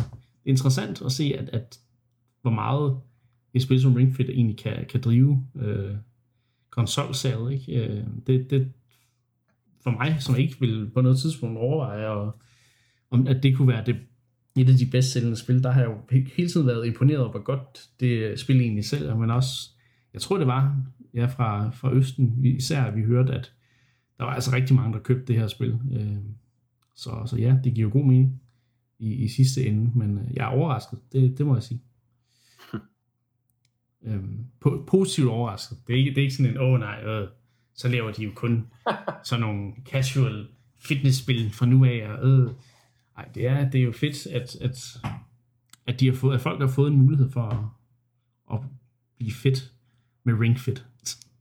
interessant at se, at, at hvor meget et spil som Ring Fit egentlig kan, kan drive øh, konsolsalget, ikke? Øh, det, det, for mig, som ikke vil på noget tidspunkt overveje, og, om at det kunne være det, et af de bedst sælgende spil, der har jeg jo hele tiden været imponeret over, hvor godt det spil egentlig selv men også, jeg tror det var, ja, fra, fra Østen, især vi hørte, at der var altså rigtig mange, der købte det her spil. Øh, så, så ja, det giver jo god mening i, i sidste ende, men øh, jeg er overrasket, det, det må jeg sige. [laughs] øhm, positivt overrasket. Det er ikke, det er ikke sådan en, åh oh, nej, øh, så laver de jo kun [laughs] sådan nogle casual fitnessspil fra nu af, og øh, ej, det er, det er jo fedt, at, at, at, de har fået, at folk har fået en mulighed for at, at blive fedt med Ring Fit.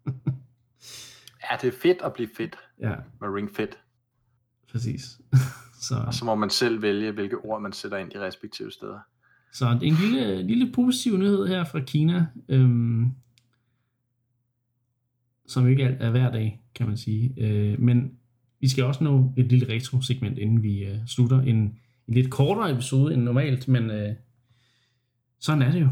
[laughs] ja, det er fedt at blive fedt ja. med Ring Fit. Præcis. Så. Og så må man selv vælge, hvilke ord man sætter ind i respektive steder. Så en lille, lille positiv nyhed her fra Kina. Øhm, som ikke er hver dag, kan man sige. Øh, men vi skal også nå et lille retro-segment, inden vi øh, slutter. En, en lidt kortere episode end normalt, men øh, sådan er det jo.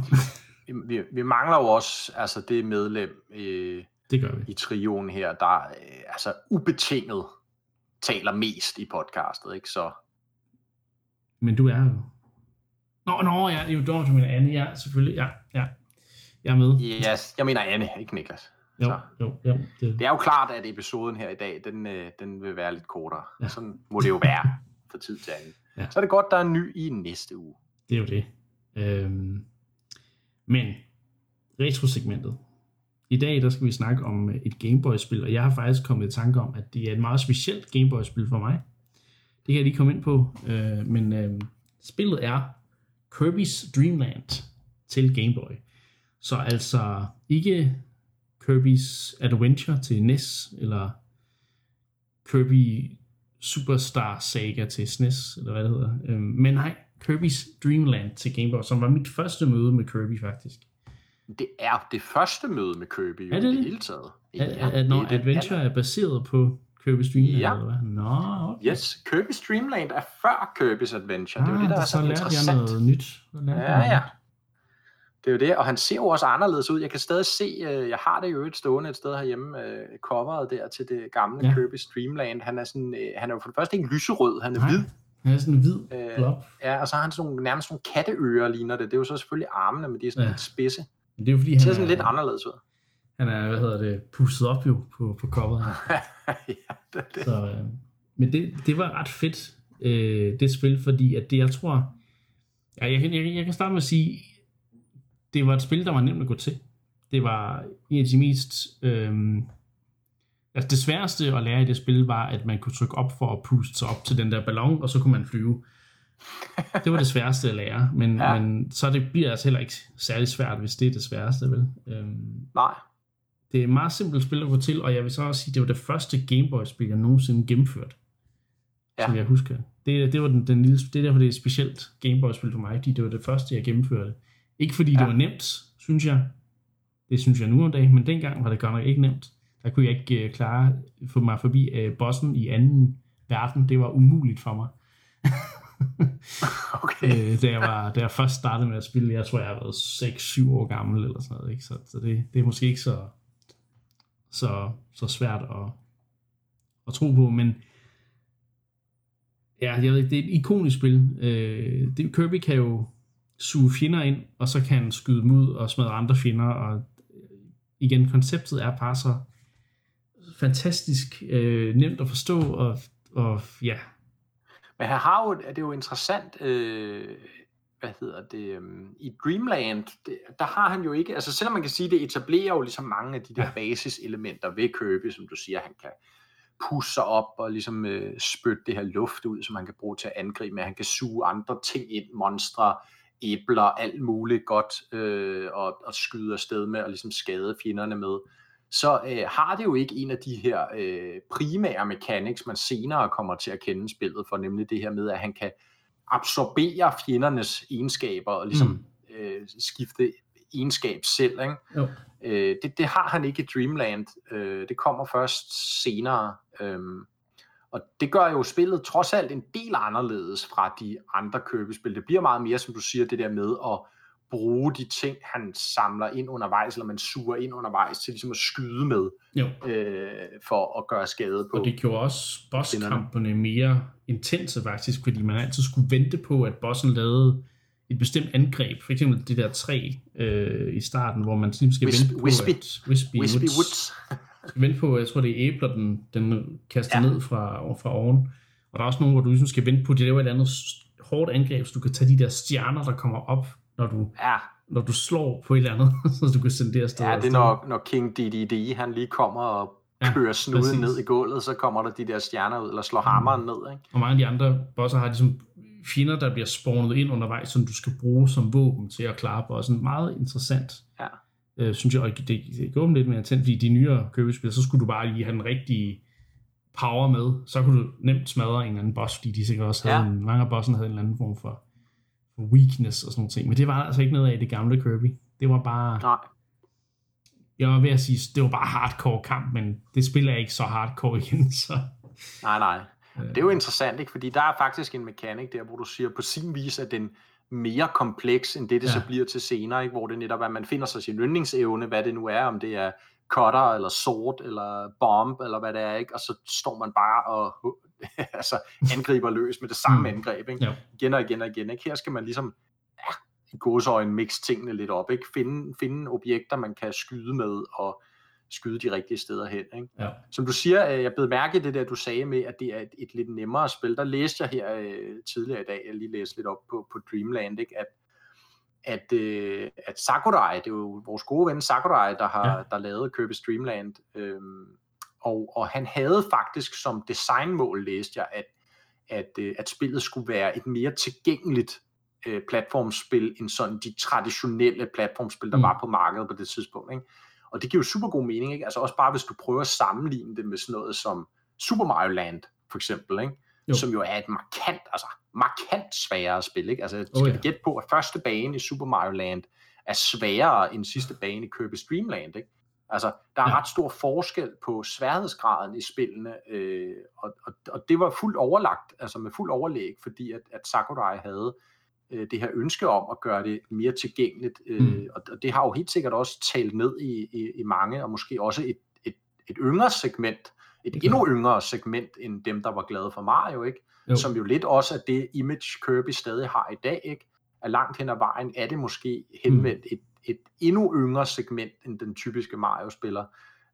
[laughs] vi, vi mangler jo også altså det medlem øh, det gør vi. i trioen her, der øh, altså ubetinget taler mest i podcastet, ikke? Så... Men du er jo... Nå, nå, ja, det er jo du mener Anne, ja, selvfølgelig, ja, ja. Jeg er med. Yes, jeg mener Anne, ikke Niklas. Jo, så. jo, jo. Det... det er jo klart, at episoden her i dag, den, øh, den vil være lidt kortere. Ja. Sådan må det jo være for tid til anden. Ja. Så er det godt, der er en ny i næste uge. Det er jo det. Øhm, men, retrosegmentet. I dag der skal vi snakke om øh, et Gameboy-spil, og jeg har faktisk kommet i tanke om, at det er et meget specielt Gameboy-spil for mig. Det kan jeg lige komme ind på, øh, men øh, spillet er Kirby's Dream Land til Gameboy. Så altså ikke Kirby's Adventure til NES, eller Kirby Superstar Saga til SNES, eller hvad det hedder. Øh, men nej, Kirby's Dream Land til Game Boy, som var mit første møde med Kirby faktisk. Det er det første møde med Kirby jo Er det i det hele taget. Ja, at, at når det er Adventure er baseret på Kirby's Dream Ja. eller hvad? Nå, okay. Yes, Kirby's Dream Land er før Kirby's Adventure. det er jo ah, det, der er så så lærte jeg interessant. noget nyt. Ja, ja. Det er jo det, og han ser jo også anderledes ud. Jeg kan stadig se, øh, jeg har det jo et stående et sted herhjemme, øh, coveret der til det gamle Ja. Kirby's Dreamland. Han er, sådan, øh, han er jo for det første ikke lyserød, han er Nej. hvid. Han er sådan hvid Øh, blob. Ja, og så har han sådan nogle, nærmest nogle katteører, ligner det. Det er jo så selvfølgelig armene, men de er sådan Ja. spidse. Men det er jo fordi, Det ser han sådan er, lidt anderledes ud. han er, hvad hedder det, pusset op jo på, på coveret. her. [laughs] ja, det, er det. Så, øh, men det, det var ret fedt, øh, det spil, fordi at det, jeg tror, ja, jeg, kan- jeg, jeg kan starte med at sige, det var et spil, der var nemt at gå til. Det var en af de mest, øh, altså det sværeste at lære i det spil var, at man kunne trykke op for at puste sig op til den der ballon, og så kunne man flyve. Det var det sværeste at lære, men, ja. Men så det bliver altså heller ikke særlig svært, hvis det er det sværeste, vel? Øhm, Nej, det er et meget simpelt spil at gå til, og jeg vil så også sige, det var det første Gameboy-spil, jeg nogensinde gennemførte. Ja. Som jeg husker. Det, det var den, den lille, det er derfor, det er et specielt Gameboy-spil for mig, fordi det var det første, jeg gennemførte. Ikke fordi ja. det var nemt, synes jeg. Det synes jeg nu om dagen, men dengang var det godt nok ikke nemt. Der kunne jeg ikke uh, klare få mig forbi uh, bossen i anden verden. Det var umuligt for mig. [laughs] okay. øh, da, jeg var, da jeg først startede med at spille, jeg tror, jeg har været 6-7 år gammel eller sådan noget. Ikke? Så, så det, det er måske ikke så, så, så svært at, at tro på, men ja, jeg ved ikke, det er et ikonisk spil. Øh, det, Kirby kan jo suge fjender ind, og så kan han skyde dem ud og smadre andre fjender, og igen, konceptet er bare så fantastisk øh, nemt at forstå, og, og ja, men han har jo, det er jo interessant, øh, hvad hedder det, øhm, i Dreamland, det, der har han jo ikke, altså selvom man kan sige, det etablerer jo ligesom mange af de der Ja. basiselementer ved Kirby, som du siger, han kan pusse sig op og ligesom øh, spytte det her luft ud, som han kan bruge til at angribe med. Han kan suge andre ting ind, monstre, æbler, alt muligt godt, øh, og, og skyde afsted med og ligesom skade fjenderne med. Så øh, har det jo ikke en af de her øh, primære mechanics, man senere kommer til at kende spillet for, nemlig det her med, at han kan absorbere fjendernes egenskaber og ligesom mm. øh, skifte egenskab selv. Ikke? jo. Øh, det, det har han ikke i Dreamland. Øh, det kommer først senere. Øhm, og det gør jo spillet trods alt en del anderledes fra de andre Kirby-spil. Det bliver meget mere, som du siger, det der med at bruge de ting, han samler ind undervejs, eller man suger ind undervejs, til ligesom at skyde med, jo. øh, for at gøre skade på. Og det gjorde også bosskampene mere intense faktisk, fordi man altid skulle vente på, at bossen lavede et bestemt angreb. For eksempel det der træ øh, i starten, hvor man ligesom skal Wisp- vente på, Wispy. at Wispy, Wispy Woods, Woods. skal vente på, jeg tror det er æbler, den, den kaster Ja. ned fra, fra oven. Og der er også nogle, hvor du ligesom skal vente på, at det laver et andet hårdt angreb, så du kan tage de der stjerner, der kommer op, når du, Ja, når du slår på et eller andet, [laughs] så du kan sende det afsted. ja, det er når, når King DDD, han lige kommer og Ja, kører snuden præcis. ned i gulvet, så kommer der de der stjerner ud, eller slår hammeren ned. Ikke? Og mange af de andre bosser har ligesom fjender, der bliver spawnet ind undervejs, som du skal bruge som våben til at klare bossen. Meget interessant, Ja. øh, synes jeg. Og det, det går lidt mere intens, fordi de nyere købespil, så skulle du bare lige have den rigtige power med. Så kunne du nemt smadre en eller anden boss, fordi de sikkert også havde Ja. en, mange af bosserne havde en eller anden form for, for weakness og sådan noget ting. Men det var altså ikke noget af det gamle Kirby. Det var bare, Nej, jeg var ved at sige, det var bare hardcore kamp, men det spiller ikke så hardcore igen, [laughs] så... nej, nej. Det er jo interessant, ikke? fordi der er faktisk en mekanik der, hvor du siger, på sin vis er den mere kompleks, end det det ja. så bliver til senere, ikke? hvor det netop er, at man finder sig sin yndlingsevne, hvad det nu er, om det er cutter, eller sword, eller bomb, eller hvad det er, ikke? og så står man bare og [laughs] altså, angriber løs med det samme Mm. angreb, ikke? Ja. igen og igen og igen. Ikke? Her skal man ligesom ja, i godsøjne mixe tingene lidt op, ikke? Finde, finde objekter, man kan skyde med, og skyde de rigtige steder hen. Ikke? Ja. Som du siger, øh, jeg blev mærke det der, du sagde med, at det er et, et lidt nemmere spil. Der læste jeg her øh, tidligere i dag, jeg lige læste lidt op på, på Dreamland, ikke? at at, øh, at Sakurai, det er jo vores gode ven Sakurai, der har ja. der lavede Kirby's Dreamland, øhm, og, og han havde faktisk som designmål, læste jeg, at, at, øh, at spillet skulle være et mere tilgængeligt øh, platformspil, end sådan de traditionelle platformspil, der Mm. var på markedet på det tidspunkt. Ikke? Og det giver jo super god mening, ikke? altså også bare hvis du prøver at sammenligne det med sådan noget som Super Mario Land, for eksempel, ikke? Jo. som jo er et markant, altså markant sværere spil. Ikke? Altså, skal Oh, oh, ja. vi gætte på, at første bane i Super Mario Land er sværere end sidste bane i Kirby Streamland. Ikke? Altså, der er ja. ret stor forskel på sværhedsgraden i spillene, øh, og, og, og det var fuldt overlagt, altså med fuld overlæg, fordi at, at Sakurai havde øh, det her ønske om at gøre det mere tilgængeligt, øh, mm. og, og det har jo helt sikkert også talt ned i, i, i mange, og måske også et, et, et yngre segment, et endnu yngre segment end dem, der var glade for Mario, ikke? Jo. som jo lidt også er det image Kirby stadig har i dag, ikke? at langt hen ad vejen er det måske henvendt mm. et, et endnu yngre segment end den typiske Mario-spiller,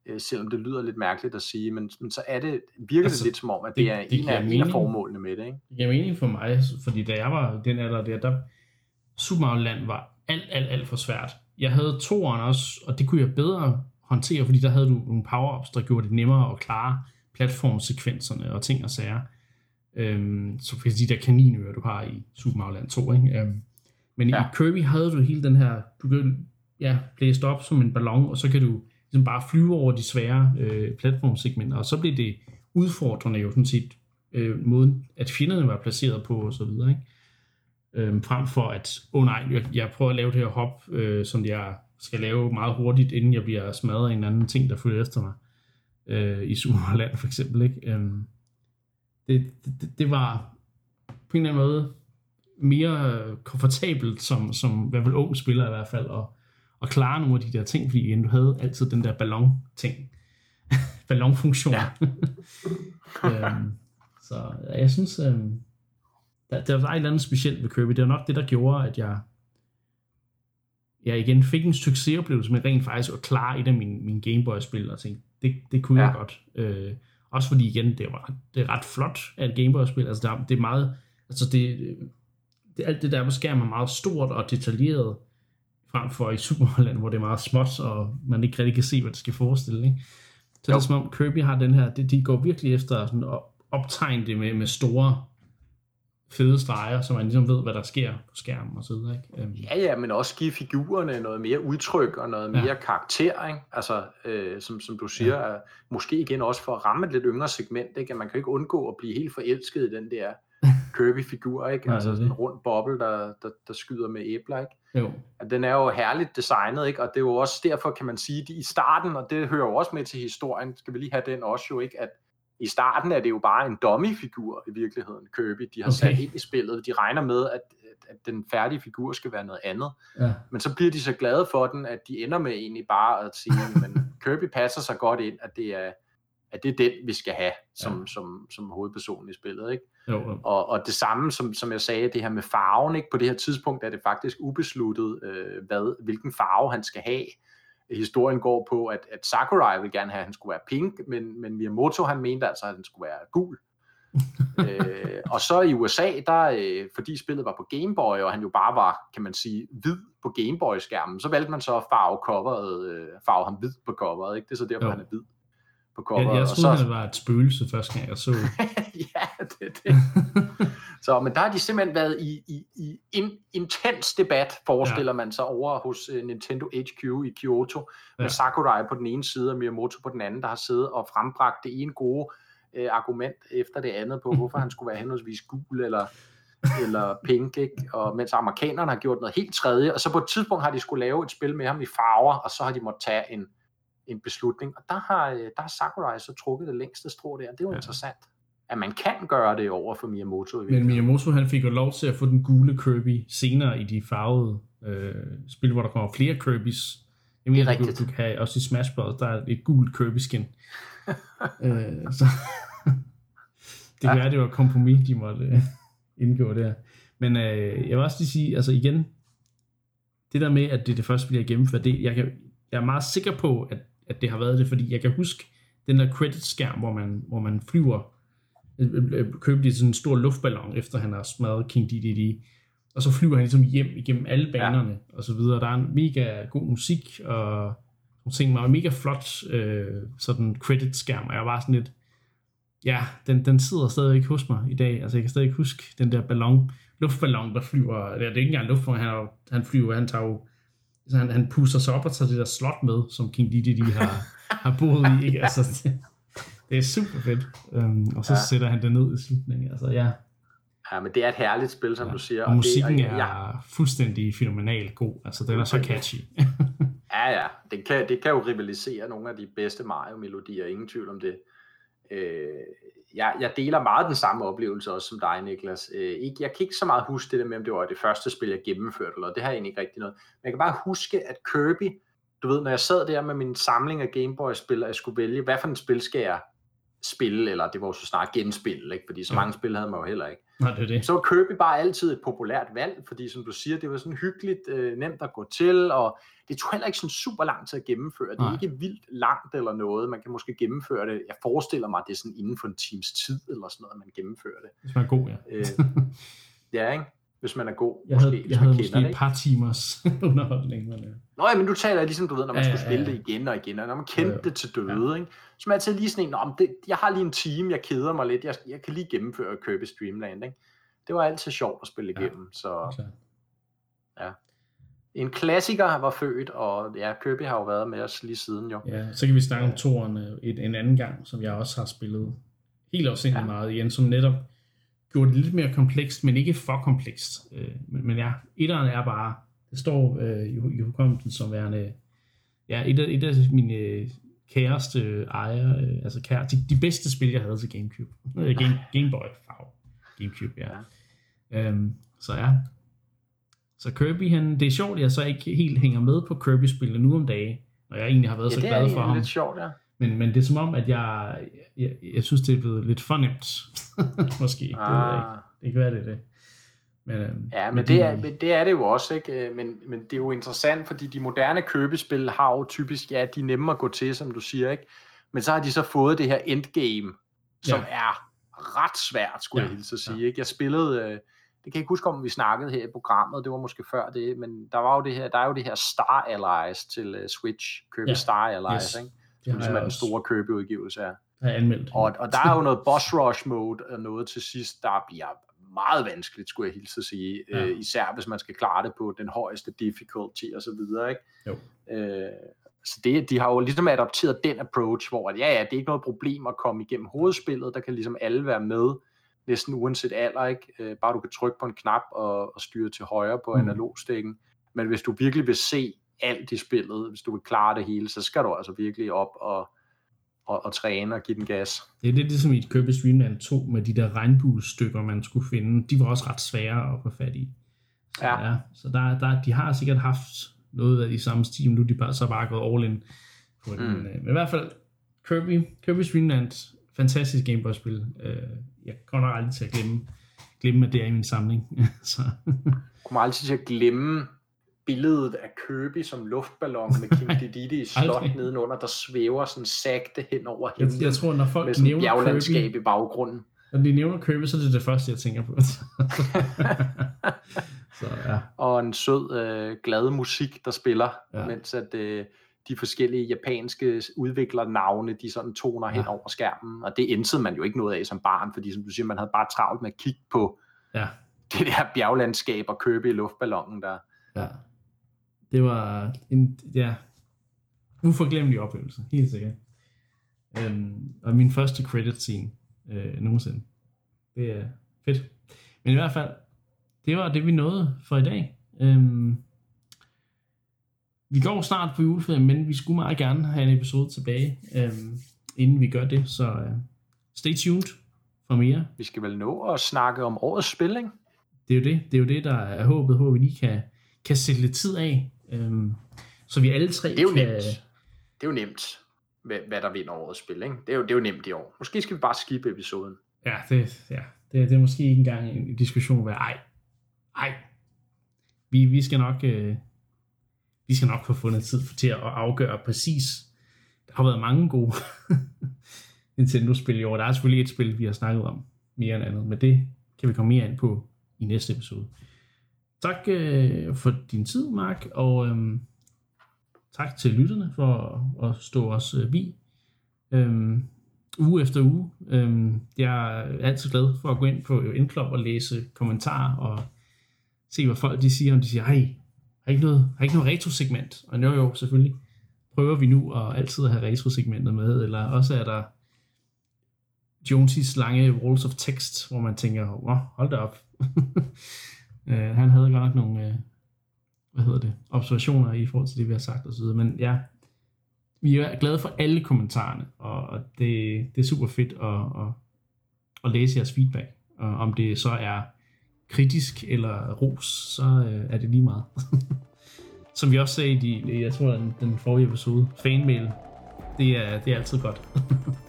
øh, selvom det lyder lidt mærkeligt at sige, men, men så er det virkelig altså, lidt som om, at det, det er det en, af, en af formålene med det. Ikke? Det giver mening for mig, fordi da jeg var den alder der, der Super Mario Land var alt, alt, alt for svært. Jeg havde toeren også, og det kunne jeg bedre håndtere, fordi der havde du nogle power-ups, der gjorde det nemmere at klare platformsekvenserne og ting og sager. Øhm, så for de der kaninører, du har i Super Mario Land 2. Ikke? Øhm, men ja. i Kirby havde du hele den her, du kan ja, blæse op som en ballon, og så kan du ligesom bare flyve over de svære øh, platformsegmenter, og så blev det udfordrende jo sådan set øh, måden, at fjenderne var placeret på og så videre, ikke? Øhm, frem for at, åh oh nej, jeg, jeg prøver at lave det her hop, øh, som jeg skal lave meget hurtigt, inden jeg bliver smadret af en anden ting, der følger efter mig. Øh, I Superland for eksempel, ikke? Øhm, det, det, det var på en eller anden måde mere komfortabelt som, som hvad vil ung spiller i hvert fald, og, og klare nogle af de der ting, fordi igen, du havde altid den der ballon-ting. [laughs] Ballonfunktion. [laughs] Øhm, så jeg synes, øhm, der, der var et eller andet specielt ved Kirby. Det var nok det, der gjorde, at jeg jeg igen fik en succesoplevelse med rent faktisk at klare et af mine, mine Gameboy-spil, og tænkte, det, det kunne ja. jeg godt. Øh, også fordi igen, det, var, det er ret flot af et Gameboy-spil. Altså, der, det er meget, altså det, det, alt det der på skærmen er meget stort og detaljeret, frem for i Superland, hvor det er meget småt, og man ikke rigtig kan se, hvad det skal forestille. Ikke? Så jo. det er som om Kirby har den her, det, de går virkelig efter sådan at optegne det med, med store fede streger, så man ligesom ved, hvad der sker på skærmen og så videre. Ikke? Um. Ja, ja, men også give figurerne noget mere udtryk og noget mere ja. karakter, ikke? Altså, øh, som, som du siger, ja. måske igen også for at ramme et lidt yngre segment, ikke? At man kan ikke undgå at blive helt forelsket i den der Kirby-figur, ikke? Altså sådan en rund boble, der, der, der skyder med æbler, ikke? Jo. At den er jo herligt designet, ikke? Og det er jo også derfor, kan man sige, at i starten, og det hører jo også med til historien, skal vi lige have den også jo, ikke? At i starten er det jo bare en dummy-figur i virkeligheden, Kirby, de har okay. sat ind i spillet. De regner med, at, at den færdige figur skal være noget andet. Ja. Men så bliver de så glade for den, at de ender med egentlig bare at sige, men Kirby passer sig godt ind, at det er, at det er den, vi skal have som, ja. som, som hovedperson i spillet. Ikke? Jo, jo. Og, og det samme, som, som jeg sagde, det her med farven, ikke? på det her tidspunkt er det faktisk ubesluttet, øh, hvad, hvilken farve han skal have historien går på, at, at Sakurai vil gerne have, at han skulle være pink, men, men Miyamoto han mente altså, at han skulle være gul. [laughs] øh, og så i USA, der, øh, fordi spillet var på Game Boy, og han jo bare var, kan man sige, hvid på Game Boy-skærmen, så valgte man så at farve, coveret, øh, farve ham hvid på coveret. Ikke? Det er så derfor, jo. han er hvid på coveret. Jeg, jeg troede, og så... han var et spøgelse første gang, jeg så [laughs] ja, det det. [laughs] så, men der har de simpelthen været i, i, i en intens debat, forestiller ja. man sig, over hos uh, Nintendo HQ i Kyoto, ja. med Sakurai på den ene side og Miyamoto på den anden, der har siddet og frembragt det ene gode uh, argument efter det andet på, hvorfor han skulle være henholdsvis gul eller eller pink, ikke? Og mens amerikanerne har gjort noget helt tredje, og så på et tidspunkt har de skulle lave et spil med ham i farver, og så har de måttet tage en, en beslutning. Og der har, øh, der har Sakurai så trukket det længste strå der. Det er jo ja. interessant, at man kan gøre det over for Miyamoto. Men Miyamoto han fik jo lov til at få den gule Kirby senere i de farvede øh, spil, hvor der kommer flere Kirby's. Jeg mener, det er rigtigt. Du, du kan også i Smash Bros. der er et gult Kirby-skin. [laughs] øh, så [laughs] det kan ja. være, det var kompromis, de måtte øh, indgå der. Men øh, jeg vil også lige sige, altså igen, det der med, at det det første, bliver gennemført, det, jeg, kan, jeg er meget sikker på, at at det har været det, fordi jeg kan huske den der credit-skærm, hvor man, hvor man flyver, øh, øh, øh, købte sådan en stor luftballon, efter han har smadret King Dedede, og så flyver han ligesom hjem igennem alle banerne, ja. og så videre. Der er en mega god musik, og nogle ting, var mega flot øh, sådan credit-skærm, og jeg var sådan lidt, ja, den, den sidder stadig hos mig i dag. Altså, jeg kan stadig huske den der ballon, luftballon, der flyver, det er ikke engang luftballon, han, han flyver, han tager jo så han, han puster sig op og tager det der slot med, som King Dedede har, [laughs] har boet i. Ikke? Altså, det, det er super fedt. Um, og så ja. sætter han det ned i slutningen. Altså, ja. Ja, men det er et herligt spil, som Ja, du siger. Og musikken det, er ja, fuldstændig fænomenalt god. Altså, den er så catchy. [laughs] ja, ja. Det kan, det kan jo rivalisere nogle af de bedste Mario-melodier, ingen tvivl om det. Øh, jeg, jeg deler meget den samme oplevelse også som dig, Niklas. Øh, ikke, jeg kan ikke så meget huske det der med, om det var det første spil, jeg gennemførte, eller det har jeg egentlig ikke rigtig noget. Men jeg kan bare huske, at Kirby, du ved, når jeg sad der med min samling af Gameboy-spil, og jeg skulle vælge, hvad for en spil skal jeg spille, eller det var jo så snart genspil, ikke? fordi så Ja. mange spil havde man jo heller ikke. Nej, det er det. Så var Kirby bare altid et populært valg, fordi som du siger, det var sådan hyggeligt, øh, nemt at gå til, og det tog heller ikke sådan super lang tid at gennemføre. Det er Nej. ikke vildt langt eller noget. Man kan måske gennemføre det. Jeg forestiller mig, at det er sådan inden for en times tid eller sådan noget, man gennemfører det. Hvis man er god, ja. Øh, ja, ikke? Hvis man er god. Jeg havde, hvis jeg man havde kender måske det, et par timers [laughs] underholdning. Men, ja. Nå ja, men du taler ligesom du ved, når man Ja, skulle ja, spille ja. det igen og igen, og når man kendte Jo, jo. det til døde, ikke? Så man altid lige sådan en, Nå, det, jeg har lige en time, jeg keder mig lidt, jeg, jeg kan lige gennemføre Kirby Streamland, ikke? Det var altid sjovt at spille Ja, igennem, så Klart. en klassiker var født, og ja, Kirby har jo været med os lige siden jo. Ja, så kan vi snakke om toren øh, et, en anden gang, som jeg også har spillet helt afsindelig Ja. ja. meget igen, som netop gjorde det lidt mere komplekst, men ikke for komplekst. Øh, men, men ja, etteren er bare, det står øh, i, i hukommelsen som værende, ja, et af, et af mine øh, kæreste ejere, øh, altså kære, de, de bedste spil, jeg havde til Gamecube. Øh, Game, Game Boy. Gamecube, ja. ja. Øhm, så ja. Så Kirby, han, det er sjovt, jeg så ikke helt hænger med på Kirby-spillet nu om dagen, når jeg egentlig har været Ja, så det er glad for ham. lidt sjovt, ja. Men, men det er som om, at jeg, jeg, jeg synes, det er blevet lidt for nemt. [laughs] Måske. Det, ved jeg ikke. Ah, det kan være, det er det. Men, øhm, ja, men men de- det, er, men det er det jo også, ikke? Øh, Men, men det er jo interessant, fordi de moderne Kirby-spil har jo typisk, ja, de er nemme at gå til, som du siger, ikke? Men så har de så fået det her endgame, som Ja. er ret svært, skulle Ja, jeg hilse at sige, ja. ikke? Jeg spillede, øh, det kan jeg ikke huske, om vi snakkede her i programmet, det var måske før det, men der var jo det her, der er jo det her Star Allies til uh, Switch, Kirby Ja, Star Allies, yes. ikke? Som ligesom er den store Kirby-udgivelse har jeg anmeldt. Og, og der er jo noget boss rush mode og noget til sidst, der bliver meget vanskeligt, skulle jeg hilse at sige. Ja. Øh, især hvis man skal klare det på den højeste difficulty og så videre, ikke? Jo. Øh, så det, de har jo ligesom adopteret den approach, hvor at, ja, ja, det er ikke noget problem at komme igennem hovedspillet, der kan ligesom alle være med, næsten uanset alder, ikke? Øh, bare du kan trykke på en knap og, og styre til højre på mm. analogstikken. Men hvis du virkelig vil se alt i spillet, hvis du vil klare det hele, så skal du altså virkelig op og, og, og træne og give den gas. Det er lidt ligesom i et Kirby Dreamland 2 med de der regnbuestykker, man skulle finde. De var også ret svære at få fat i. Så, Ja. ja, så der, der, de har sikkert haft noget af de samme stil, nu er de bare, så bare gået all in på det. Mm. Men, men i hvert fald, Kirby, Kirby Dreamland, fantastisk Gameboy-spil. Øh, jeg kommer aldrig til at glemme, glemme, at det er i min samling. [laughs] så, kommer aldrig til at glemme billedet af Kirby som luftballon med King [laughs] Dedede i slot nedenunder, der svæver sådan sagte hen over jeg, himlen jeg tror, når med folk sådan et nævner bjerglandskab Kirby, i baggrunden. når de nævner Kirby, så er det det første, jeg tænker på. [laughs] så ja. Og en sød, øh, glad musik, der spiller, Ja. mens at øh, de forskellige japanske udviklernavne, de sådan toner hen Ja. over skærmen. Og det indsede man jo ikke noget af som barn, fordi som du siger, man havde bare travlt med at kigge på ja. det der bjerglandskab og Kirby i luftballonen der. Ja. Det var en ja, uforglemmelig oplevelse, helt sikkert. Øhm, og min første credit scene øh, nogensinde. Det er fedt. Men i hvert fald, det var det, vi nåede for i dag. Øhm, vi går snart på juleferie, men vi skulle meget gerne have en episode tilbage, øhm, inden vi gør det. Så øh, stay tuned for mere. Vi skal vel nå at snakke om årets spil, ikke? Det er jo det, det, er jo det der er håbet, hvor vi lige kan, kan sætte lidt tid af, øhm, så vi alle tre Det er jo kan... nemt. Det er jo nemt, hvad, hvad der vinder årets spil. Ikke? Det, er jo, det er jo nemt i år. Måske skal vi bare skippe episoden. Ja, det, ja det, det er måske ikke engang en diskussion, hvor ej, ej, vi, vi skal nok, øh, vi skal nok få fundet tid til at afgøre præcis. Der har været mange gode [laughs] Nintendo-spil i år. Der er selvfølgelig et spil, vi har snakket om mere end andet, men det kan vi komme mere ind på i næste episode. Tak øh, for din tid, Mark, og øh, tak til lytterne for at stå os øh, bi. øh, uge efter uge. Øh, jeg er altid glad for at gå ind på Indklub og læse kommentarer og se, hvad folk de siger. Om de siger, hej, har ikke noget, har ikke noget retrosegment? Og jo, jo, selvfølgelig prøver vi nu at altid have retrosegmentet med, eller også er der Jonesy's lange walls of text, hvor man tænker, wow, hold da op. [laughs] Øh, han havde godt nok nogle, øh, hvad hedder det, observationer i forhold til det, vi har sagt osv. Men ja, vi er glade for alle kommentarerne, og, og det, det er super fedt at, at, at læse jeres feedback. Og om det så er kritisk eller ros, så øh, er det lige meget. [laughs] Som vi også sagde i, de, jeg tror, den, den forrige episode, fanmail, det er, det er altid godt.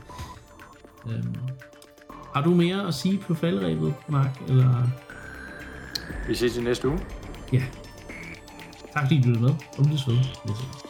[laughs] øhm. Har du mere at sige på faldrebet, Mark? Eller? Vi ses i næste uge. Ja. Tak fordi du lyttede med. Og vi ses ved.